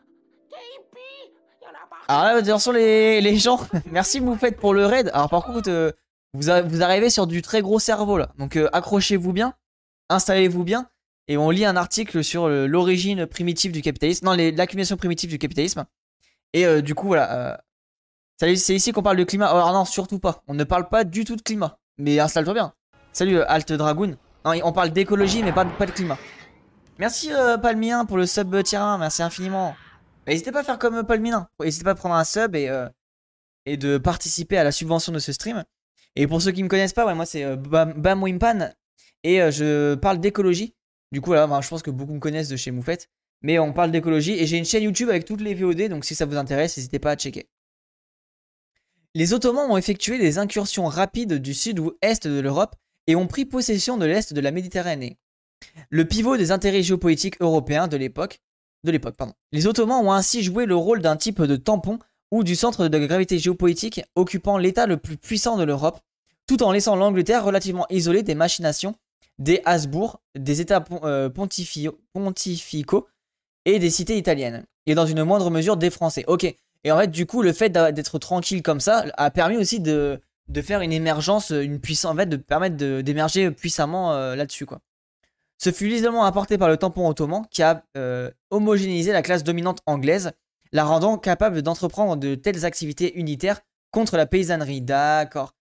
alors là, attention les, les gens, merci Moufette pour le raid. Alors par contre, euh, vous, arrivez sur du très gros cerveau là. Donc euh, accrochez-vous bien, installez-vous bien. Et on lit un article sur l'origine primitive du capitalisme. Non, l'accumulation primitive du capitalisme. Et euh, du coup, voilà. c'est ici qu'on parle de climat. Alors non, surtout pas. On ne parle pas du tout de climat. Mais installe-toi bien. Salut Alt Dragoon. Non, on parle d'écologie, mais pas, de climat. Merci Palmien pour le sub tier 1. Merci infiniment. N'hésitez pas à faire comme Paul Minin. N'hésitez pas à prendre un sub et, euh, de participer à la subvention de ce stream. Et pour ceux qui me connaissent pas, moi c'est euh, Bam, Wimpan et euh, je parle d'écologie. Du coup, là, je pense que beaucoup me connaissent de chez Moufette. Mais on parle d'écologie et j'ai une chaîne YouTube avec toutes les VOD, donc si ça vous intéresse, n'hésitez pas à checker. Les Ottomans ont effectué des incursions rapides du sud ou est de l'Europe et ont pris possession de l'est de la Méditerranée. Le pivot des intérêts géopolitiques européens de l'époque. Les Ottomans ont ainsi joué le rôle d'un type de tampon ou du centre de gravité géopolitique occupant l'état le plus puissant de l'Europe, tout en laissant l'Angleterre relativement isolée des machinations des Habsbourg, des États euh, pontificaux et des cités italiennes, et dans une moindre mesure des Français. Ok, et en fait, du coup, le fait d'être tranquille comme ça a permis aussi de, faire une émergence, une puissance, en fait, de permettre d'émerger puissamment euh, là-dessus. Ce fut l'isolement apporté par le tampon ottoman qui a euh, homogénéisé la classe dominante anglaise, la rendant capable d'entreprendre de telles activités unitaires contre la paysannerie. D'accord.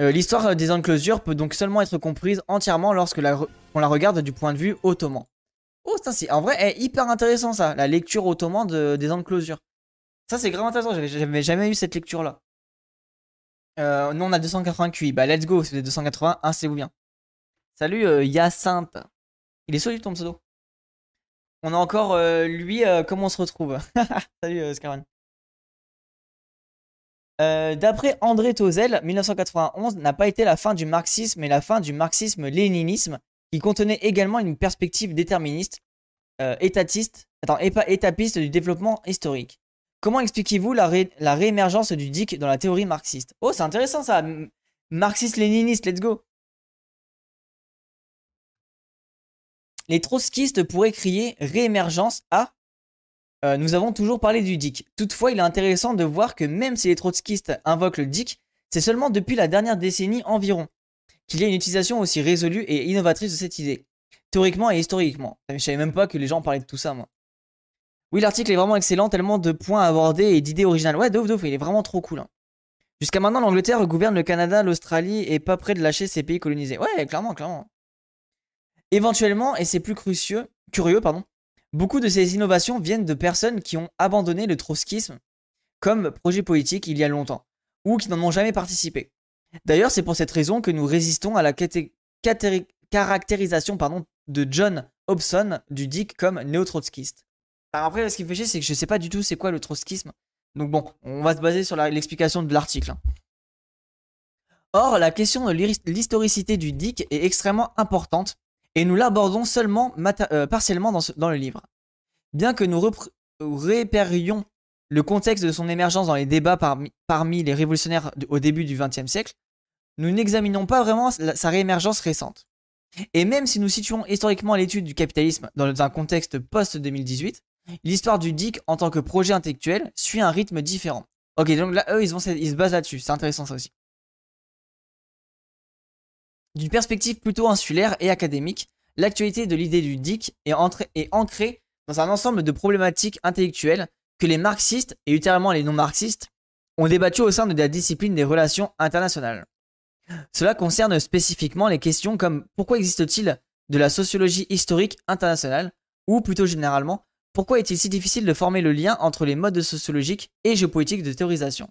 Euh, l'histoire des enclosures peut donc seulement être comprise entièrement lorsque la on la regarde du point de vue ottoman. Oh, ça c'est en vrai est hyper intéressant ça, la lecture ottoman des enclosures. Ça c'est grave intéressant, j'avais jamais eu cette lecture là. Euh, nous on a 288, bah let's go, c'est 280, installez-vous bien. Salut euh, Yacinthe. Il est solide ton pseudo. On a encore euh, lui, euh, comment on se retrouve? Salut Scaron. D'après André Tozel, 1991 n'a pas été la fin du marxisme mais la fin du marxisme-léninisme qui contenait également une perspective déterministe, étatiste, attends, et pas étapiste du développement historique. Comment expliquez-vous la, la réémergence du DIC dans la théorie marxiste? Oh, c'est intéressant ça Marxiste-léniniste, let's go les trotskistes pourraient crier réémergence à euh, nous avons toujours parlé du DIC. Toutefois, il est intéressant de voir que même si les trotskistes invoquent le DIC, c'est seulement depuis la dernière décennie environ qu'il y a une utilisation aussi résolue et innovatrice de cette idée, théoriquement et historiquement. Je savais même pas que les gens parlaient de tout ça, moi. Oui, l'article est vraiment excellent, tellement de points abordés et d'idées originales. Ouais, douf, douf, il est vraiment trop cool. Hein. Jusqu'à maintenant, l'Angleterre gouverne le Canada, l'Australie et pas près de lâcher ses pays colonisés. Ouais, clairement, clairement. Éventuellement, et c'est plus curieux, curieux, pardon, beaucoup de ces innovations viennent de personnes qui ont abandonné le trotskisme comme projet politique il y a longtemps, ou qui n'en ont jamais participé. D'ailleurs, c'est pour cette raison que nous résistons à la caractérisation pardon, de John Hobson du DIC comme néo-trotskiste. Alors après, ce qui me fait chier, c'est que je ne sais pas du tout c'est quoi le trotskisme. Donc bon, on va se baser sur l'explication de l'article. Hein. Or, la question de l'historicité du DIC est extrêmement importante et nous l'abordons seulement euh, partiellement dans, le livre. Bien que nous répérions le contexte de son émergence dans les débats parmi, les révolutionnaires au début du XXe siècle, nous n'examinons pas vraiment sa réémergence récente. Et même si nous situons historiquement l'étude du capitalisme dans un contexte post-2018, l'histoire du DIC en tant que projet intellectuel suit un rythme différent. Ok, donc là, eux, ils, se basent là-dessus. C'est intéressant ça aussi. D'une perspective plutôt insulaire et académique, l'actualité de l'idée du DIC est ancrée dans un ensemble de problématiques intellectuelles que les marxistes, et ultérieurement les non-marxistes, ont débattu au sein de la discipline des relations internationales. Cela concerne spécifiquement les questions comme pourquoi existe-t-il de la sociologie historique internationale, ou plutôt généralement, pourquoi est-il si difficile de former le lien entre les modes sociologiques et géopolitiques de théorisation?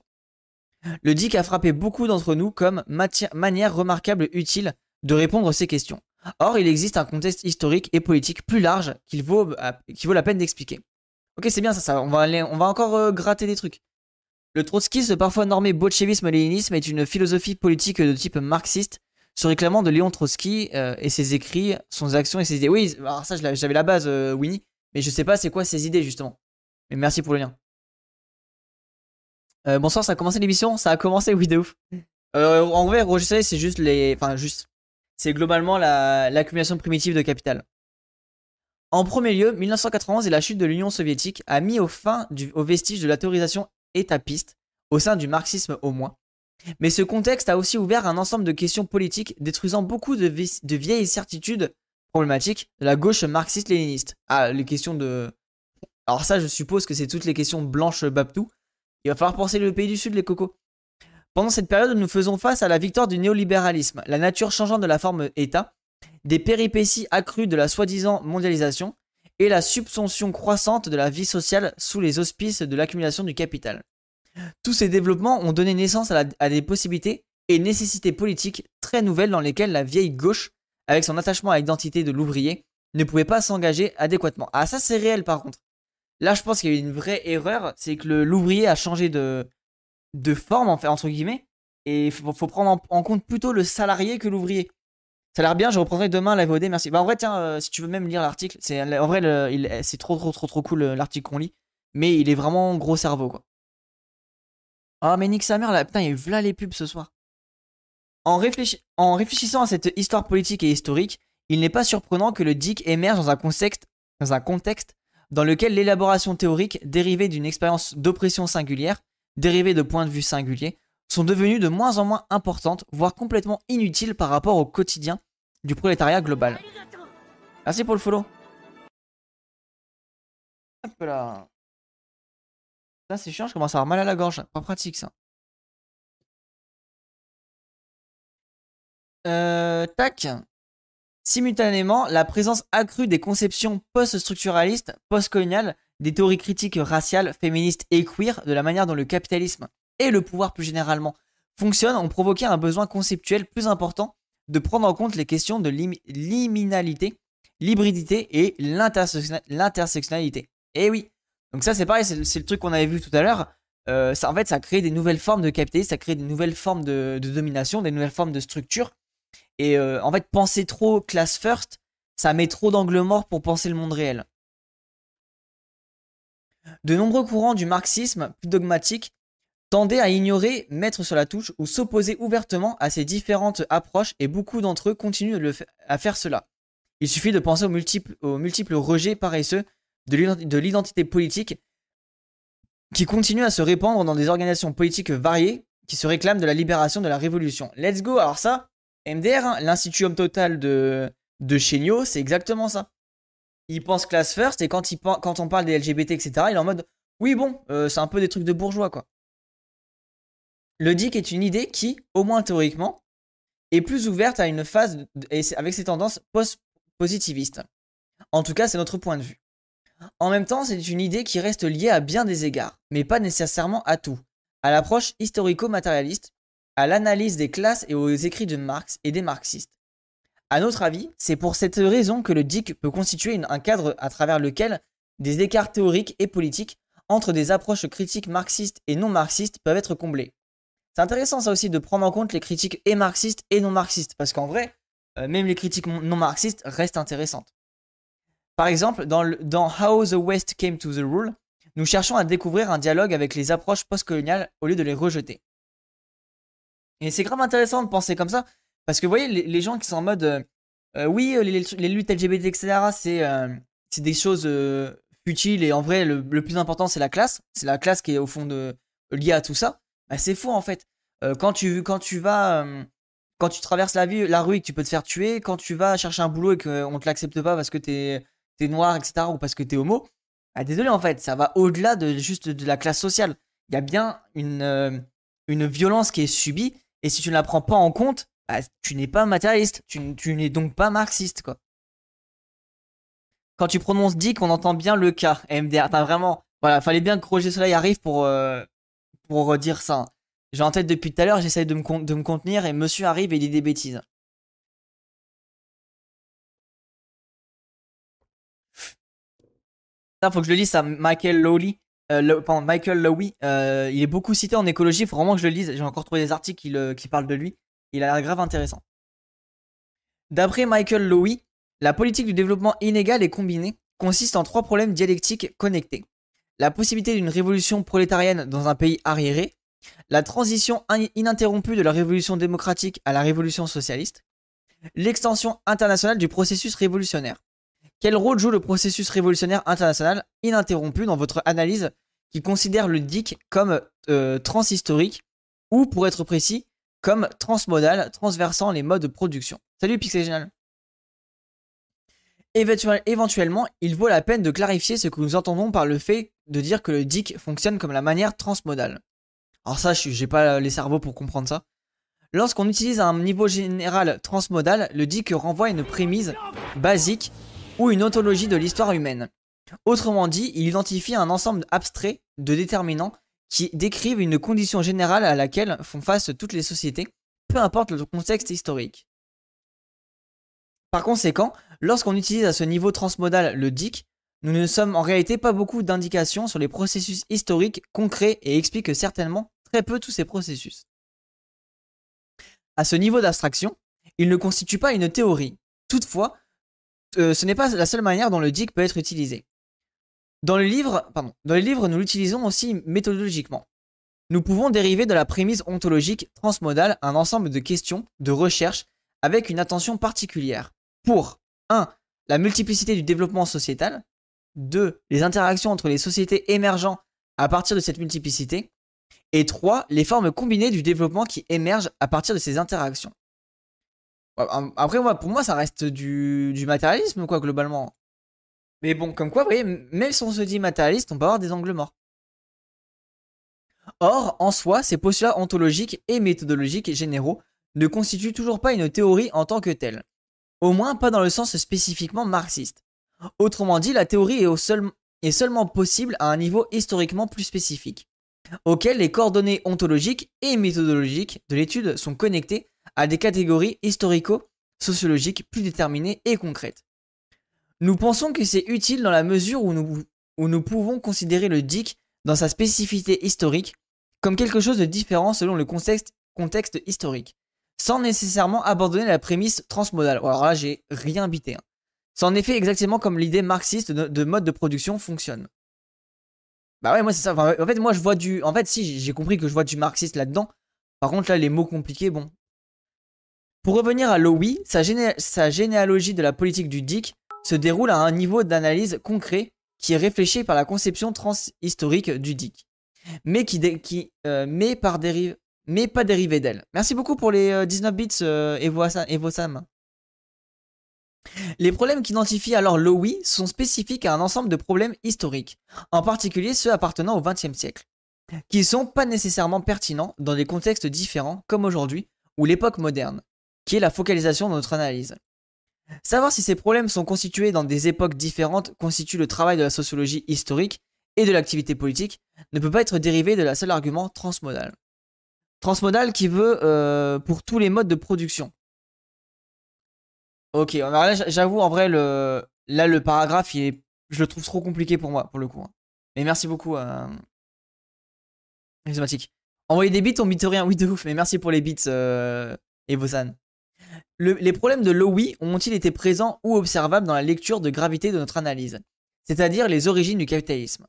Le DIC a frappé beaucoup d'entre nous comme manière remarquable et utile de répondre à ces questions. Or, il existe un contexte historique et politique plus large qu'il vaut, euh, vaut la peine d'expliquer. Ok, c'est bien ça, ça. On, va encore euh, gratter des trucs. Le trotskisme, parfois normé bolchevisme-léninisme, est une philosophie politique de type marxiste, se réclamant de Léon Trotsky euh, et ses écrits, son actions et ses idées. Oui, alors ça, j'avais la base, Winnie, mais je sais pas c'est quoi ses idées, justement. Mais merci pour le lien. bonsoir, ça a commencé l'émission? Ça a commencé, oui, de ouf. en vrai, Roger c'est juste les. Enfin, juste c'est globalement l'accumulation primitive de capital. En premier lieu, 1991 et la chute de l'Union soviétique a mis au fin du, au vestige de la théorisation étapiste, au sein du marxisme au moins. Mais ce contexte a aussi ouvert un ensemble de questions politiques détruisant beaucoup de, de vieilles certitudes problématiques de la gauche marxiste-léniniste. Ah, les questions de... Alors ça, je suppose que c'est toutes les questions blanches Babtou. Il va falloir penser le pays du Sud, les cocos. Pendant cette période, nous faisons face à la victoire du néolibéralisme, la nature changeante de la forme État, des péripéties accrues de la soi-disant mondialisation et la subvention croissante de la vie sociale sous les auspices de l'accumulation du capital. Tous ces développements ont donné naissance à, des possibilités et nécessités politiques très nouvelles dans lesquelles la vieille gauche, avec son attachement à l'identité de l'ouvrier, ne pouvait pas s'engager adéquatement. Ah ça c'est réel par contre. Là je pense qu'il y a eu une vraie erreur, c'est que l'ouvrier a changé de, de forme, en fait, entre guillemets. Et il faut, prendre en, compte plutôt le salarié que l'ouvrier. Ça a l'air bien, je reprendrai demain la VOD, merci. Bah en vrai, tiens, euh, si tu veux même lire l'article, c'est en vrai, c'est trop, trop, trop, trop cool euh, l'article qu'on lit. Mais il est vraiment gros cerveau, quoi. Ah, mais nique sa mère, là, putain, il y a eu là les pubs ce soir. En, réfléchissant à cette histoire politique et historique, il n'est pas surprenant que le DIC émerge dans un contexte, dans lequel l'élaboration théorique dérivée d'une expérience d'oppression singulière dérivées de points de vue singuliers, sont devenues de moins en moins importantes, voire complètement inutiles par rapport au quotidien du prolétariat global. Merci pour le follow. Hop là. Ça c'est chiant, je commence à avoir mal à la gorge. Pas pratique ça. Euh, tac. Simultanément, la présence accrue des conceptions post-structuralistes, post-coloniales, des théories critiques raciales, féministes et queer de la manière dont le capitalisme et le pouvoir plus généralement fonctionnent ont provoqué un besoin conceptuel plus important de prendre en compte les questions de liminalité, l'hybridité et l'intersectionnalité. Et oui, donc ça c'est pareil, c'est le truc qu'on avait vu tout à l'heure. Euh, ça, en fait, ça crée des nouvelles formes de capitalisme, ça crée des nouvelles formes de, domination, des nouvelles formes de structure. Et euh, en fait, penser trop class first, ça met trop d'angle mort pour penser le monde réel. De nombreux courants du marxisme plus dogmatique tendaient à ignorer, mettre sur la touche ou s'opposer ouvertement à ces différentes approches et beaucoup d'entre eux continuent à faire cela. Il suffit de penser aux multiples, rejets paresseux de l'identité politique qui continuent à se répandre dans des organisations politiques variées qui se réclament de la libération de la révolution. Let's go Alors ça, MDR, hein, l'Institut Homme Total de, de Chéniaud, c'est exactement ça il pense class first et quand on parle des LGBT, etc., il est en mode oui, bon, euh, c'est un peu des trucs de bourgeois, quoi. Le DIC est une idée qui, au moins théoriquement, est plus ouverte à une phase avec ses tendances post-positivistes. En tout cas, c'est notre point de vue. En même temps, c'est une idée qui reste liée à bien des égards, mais pas nécessairement à tout. À l'approche historico-matérialiste, à l'analyse des classes et aux écrits de Marx et des marxistes. À notre avis, c'est pour cette raison que le DIC peut constituer un cadre à travers lequel des écarts théoriques et politiques entre des approches critiques marxistes et non marxistes peuvent être comblés. C'est intéressant ça aussi de prendre en compte les critiques et marxistes et non marxistes, parce qu'en vrai, euh, même les critiques non marxistes restent intéressantes. Par exemple, dans, How the West Came to the Rule, nous cherchons à découvrir un dialogue avec les approches postcoloniales au lieu de les rejeter. Et c'est grave intéressant de penser comme ça, parce que vous voyez, les, gens qui sont en mode euh, euh, oui, les, luttes LGBT, etc., c'est des choses futiles et en vrai, le, plus important, c'est la classe. C'est la classe qui est au fond liée à tout ça. Bah, c'est faux en fait. quand, tu, quand tu vas quand tu traverses la, la rue et que tu peux te faire tuer, quand tu vas chercher un boulot et qu'on te l'accepte pas parce que t'es es noir, etc., ou parce que t'es homo, ah, désolé en fait, ça va au-delà de juste de la classe sociale. Il y a bien une, euh, une violence qui est subie, et si tu ne la prends pas en compte, bah, tu n'es pas matérialiste, tu, tu n'es donc pas marxiste, quoi. Quand tu prononces dit qu'on entend bien le K, MDR, t'as vraiment... Voilà, fallait bien que Roger Soleil arrive pour, euh, pour dire ça. J'ai en tête depuis tout à l'heure, j'essaye de me, de me contenir, et monsieur arrive et dit des bêtises. Ça, faut que je le lise, ça, Michael Lowry. Euh, Michael Lowy, euh, il est beaucoup cité en écologie, il faut vraiment que je le lise. J'ai encore trouvé des articles qui, qui parlent de lui. Il a l'air grave intéressant. D'après Michael Lowy, la politique du développement inégal et combiné consiste en trois problèmes dialectiques connectés. La possibilité d'une révolution prolétarienne dans un pays arriéré, la transition ininterrompue de la révolution démocratique à la révolution socialiste, l'extension internationale du processus révolutionnaire. Quel rôle joue le processus révolutionnaire international ininterrompu dans votre analyse qui considère le DIC comme euh, transhistorique ou, pour être précis, comme transmodal, transversant les modes de production? Salut Pixel Éventuellement, il vaut la peine de clarifier ce que nous entendons par le fait de dire que le DIC fonctionne comme la manière transmodale. Alors ça, j'ai pas les cerveaux pour comprendre ça. Lorsqu'on utilise un niveau général transmodal, le DIC renvoie à une prémisse basique ou une ontologie de l'histoire humaine. Autrement dit, il identifie un ensemble abstrait de déterminants qui décrivent une condition générale à laquelle font face toutes les sociétés, peu importe le contexte historique. Par conséquent, lorsqu'on utilise à ce niveau transmodal le DIC, nous ne sommes en réalité pas beaucoup d'indications sur les processus historiques concrets et expliquent certainement très peu tous ces processus. À ce niveau d'abstraction, il ne constitue pas une théorie. Toutefois, euh, ce n'est pas la seule manière dont le DIC peut être utilisé. Dans le livre, pardon, dans les livres, nous l'utilisons aussi méthodologiquement. Nous pouvons dériver de la prémisse ontologique transmodale un ensemble de questions, de recherches, avec une attention particulière. Pour 1. La multiplicité du développement sociétal. 2. Les interactions entre les sociétés émergentes à partir de cette multiplicité. Et 3. Les formes combinées du développement qui émergent à partir de ces interactions. Après, moi, pour moi, ça reste du, du matérialisme, quoi, globalement. Mais bon, comme quoi, vous voyez, même si on se dit matérialiste, on peut avoir des angles morts. Or, en soi, ces postulats ontologiques et méthodologiques généraux ne constituent toujours pas une théorie en tant que telle. Au moins pas dans le sens spécifiquement marxiste. Autrement dit, la théorie est, seulement possible à un niveau historiquement plus spécifique, auquel les coordonnées ontologiques et méthodologiques de l'étude sont connectées à des catégories historico-sociologiques plus déterminées et concrètes. Nous pensons que c'est utile dans la mesure où nous, pouvons considérer le DIC dans sa spécificité historique comme quelque chose de différent selon le contexte, contexte historique, sans nécessairement abandonner la prémisse transmodale. Alors là, j'ai rien bité. Hein. C'est en effet exactement comme l'idée marxiste de, mode de production fonctionne. Bah ouais, moi c'est ça. en fait, moi je vois du. En fait, si, j'ai compris que je vois du marxiste là-dedans. Par contre, là, les mots compliqués, bon, pour revenir à Lowy, sa, généalogie de la politique du DIC se déroule à un niveau d'analyse concret qui est réfléchi par la conception transhistorique du DIC, mais, qui, euh, par dérive, mais pas dérivé d'elle. Merci beaucoup pour les 19 euh, bits euh, Evo, Sam. Les problèmes qu'identifie alors Lowy sont spécifiques à un ensemble de problèmes historiques, en particulier ceux appartenant au XXe siècle, qui ne sont pas nécessairement pertinents dans des contextes différents comme aujourd'hui ou l'époque moderne qui est la focalisation de notre analyse. Savoir si ces problèmes sont constitués dans des époques différentes constitue le travail de la sociologie historique et de l'activité politique, ne peut pas être dérivé de la seule argument transmodal. Transmodal qui veut euh, pour tous les modes de production. Ok, j'avoue en vrai le là le paragraphe il est je le trouve trop compliqué pour moi pour le coup. Hein. Mais merci beaucoup euh... Envoyer des bits on bite rien, oui de ouf, mais merci pour les bits euh... Les problèmes de Lowy ont-ils été présents ou observables dans la lecture de gravité de notre analyse, c'est-à-dire les origines du capitalisme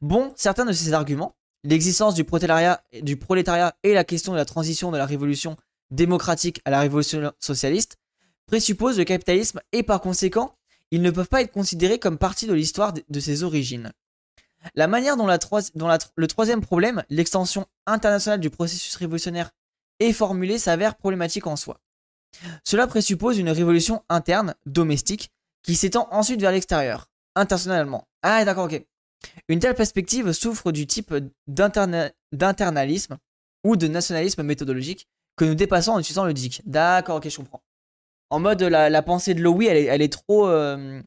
Bon, certains de ces arguments, l'existence du prolétariat et la question de la transition de la révolution démocratique à la révolution socialiste, présupposent le capitalisme et par conséquent, ils ne peuvent pas être considérés comme partie de l'histoire de ses origines. La manière dont, le troisième problème, l'extension internationale du processus révolutionnaire et formulée s'avère problématique en soi. Cela présuppose une révolution interne, domestique, qui s'étend ensuite vers l'extérieur, internationalement. Ah d'accord, ok. Une telle perspective souffre du type d'internalisme ou de nationalisme méthodologique que nous dépassons en utilisant le DIC. D'accord, ok, je comprends. En mode, la, pensée de Lowy, elle est, trop, euh,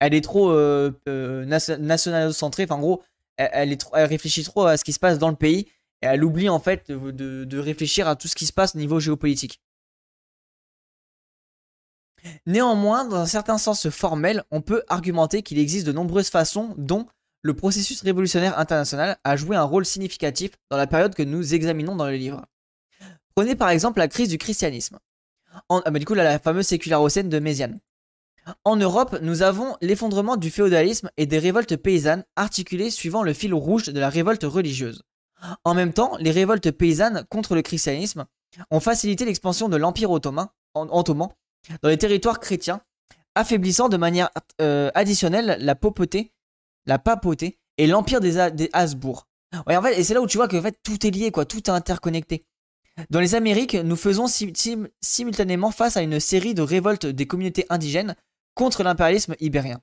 elle est trop euh, euh national-centrée. Enfin, en gros, elle, réfléchit trop à ce qui se passe dans le pays et elle oublie en fait de, réfléchir à tout ce qui se passe au niveau géopolitique. Néanmoins, dans un certain sens formel, on peut argumenter qu'il existe de nombreuses façons dont le processus révolutionnaire international a joué un rôle significatif dans la période que nous examinons dans le livre. Prenez par exemple la crise du christianisme. En, ah du coup, la fameuse sécularocène de Méziane. En Europe, nous avons l'effondrement du féodalisme et des révoltes paysannes articulées suivant le fil rouge de la révolte religieuse. En même temps, les révoltes paysannes contre le christianisme ont facilité l'expansion de l'Empire ottoman, dans les territoires chrétiens, affaiblissant de manière euh, additionnelle la papauté, la papauté et l'Empire des, des Habsbourg. Ouais, et c'est là où tu vois que en tout est lié, quoi, tout est interconnecté. Dans les Amériques, nous faisons simultanément face à une série de révoltes des communautés indigènes contre l'impérialisme ibérien.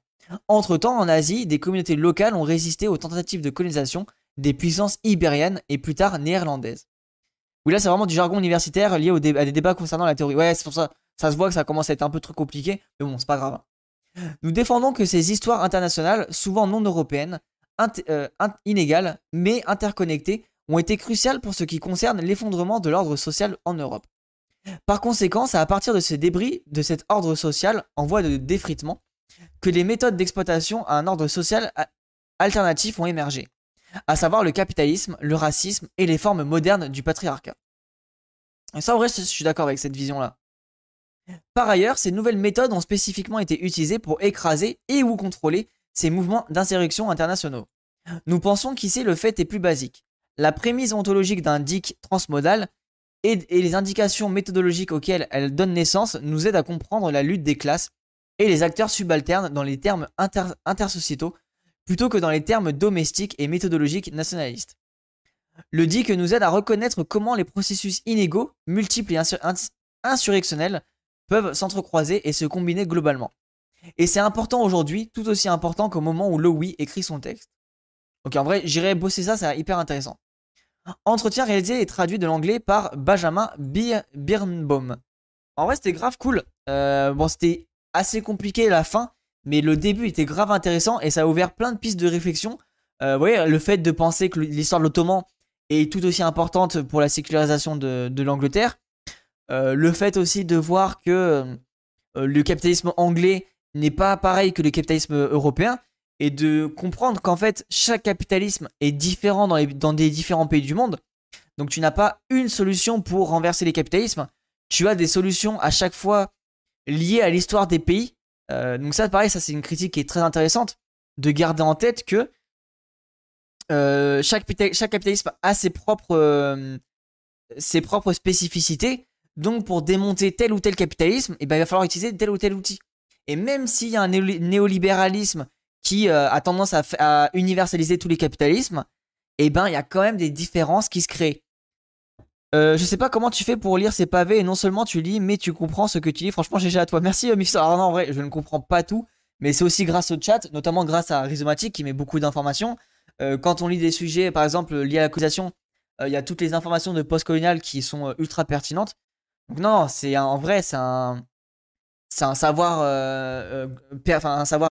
Entre-temps, en Asie, des communautés locales ont résisté aux tentatives de colonisation des puissances ibériennes et plus tard néerlandaises. Oui, là, c'est vraiment du jargon universitaire lié à des débats concernant la théorie. Ouais, c'est pour ça. Ça se voit que ça commence à être un peu trop compliqué, mais bon, c'est pas grave. Nous défendons que ces histoires internationales, souvent non européennes, euh, inégales, mais interconnectées, ont été cruciales pour ce qui concerne l'effondrement de l'ordre social en Europe. Par conséquent, c'est à partir de ces débris de cet ordre social en voie de défritement que les méthodes d'exploitation à un ordre social alternatif ont émergé, à savoir le capitalisme, le racisme et les formes modernes du patriarcat. Et ça, en vrai, je suis d'accord avec cette vision-là. Par ailleurs, ces nouvelles méthodes ont spécifiquement été utilisées pour écraser et ou contrôler ces mouvements d'insurrection internationaux. Nous pensons qu'ici le fait est plus basique la prémisse ontologique d'un DIC transmodal et, les indications méthodologiques auxquelles elle donne naissance nous aident à comprendre la lutte des classes et les acteurs subalternes dans les termes intersociétaux plutôt que dans les termes domestiques et méthodologiques nationalistes. Le DIC nous aide à reconnaître comment les processus inégaux, multiples et insurrectionnels peuvent s'entrecroiser et se combiner globalement. Et c'est important aujourd'hui, tout aussi important qu'au moment où Lowy écrit son texte. Ok, en vrai, j'irai bosser ça, c'est hyper intéressant. Entretien réalisé et traduit de l'anglais par Benjamin Birnbaum. En vrai, c'était grave cool. Euh, bon, c'était assez compliqué la fin, mais le début était grave intéressant et ça a ouvert plein de pistes de réflexion. Euh, vous voyez, le fait de penser que l'histoire de l'Ottoman est tout aussi importante pour la sécularisation de, l'Angleterre. Euh, le fait aussi de voir que le capitalisme anglais n'est pas pareil que le capitalisme européen et de comprendre qu'en fait chaque capitalisme est différent dans, les, dans des différents pays du monde. Donc tu n'as pas une solution pour renverser les capitalismes. Tu as des solutions à chaque fois liées à l'histoire des pays. Euh, donc ça, pareil, c'est une critique qui est très intéressante de garder en tête que euh, chaque, chaque, capitalisme a ses propres, euh, ses propres spécificités. Donc pour démonter tel ou tel capitalisme, eh ben, il va falloir utiliser tel ou tel outil. Et même s'il y a un néolibéralisme qui euh, a tendance à, universaliser tous les capitalismes, eh ben il y a quand même des différences qui se créent. Euh, je sais pas comment tu fais pour lire ces pavés et non seulement tu lis, mais tu comprends ce que tu lis. Franchement, GG à toi. Merci, euh, Alors, non, en vrai, je ne comprends pas tout, mais c'est aussi grâce au chat, notamment grâce à Rhizomatic qui met beaucoup d'informations. Euh, quand on lit des sujets, par exemple, liés à l'accusation, il y a toutes les informations de post-colonial qui sont ultra pertinentes. Donc, non, c'est en vrai, c'est un, un savoir, un savoir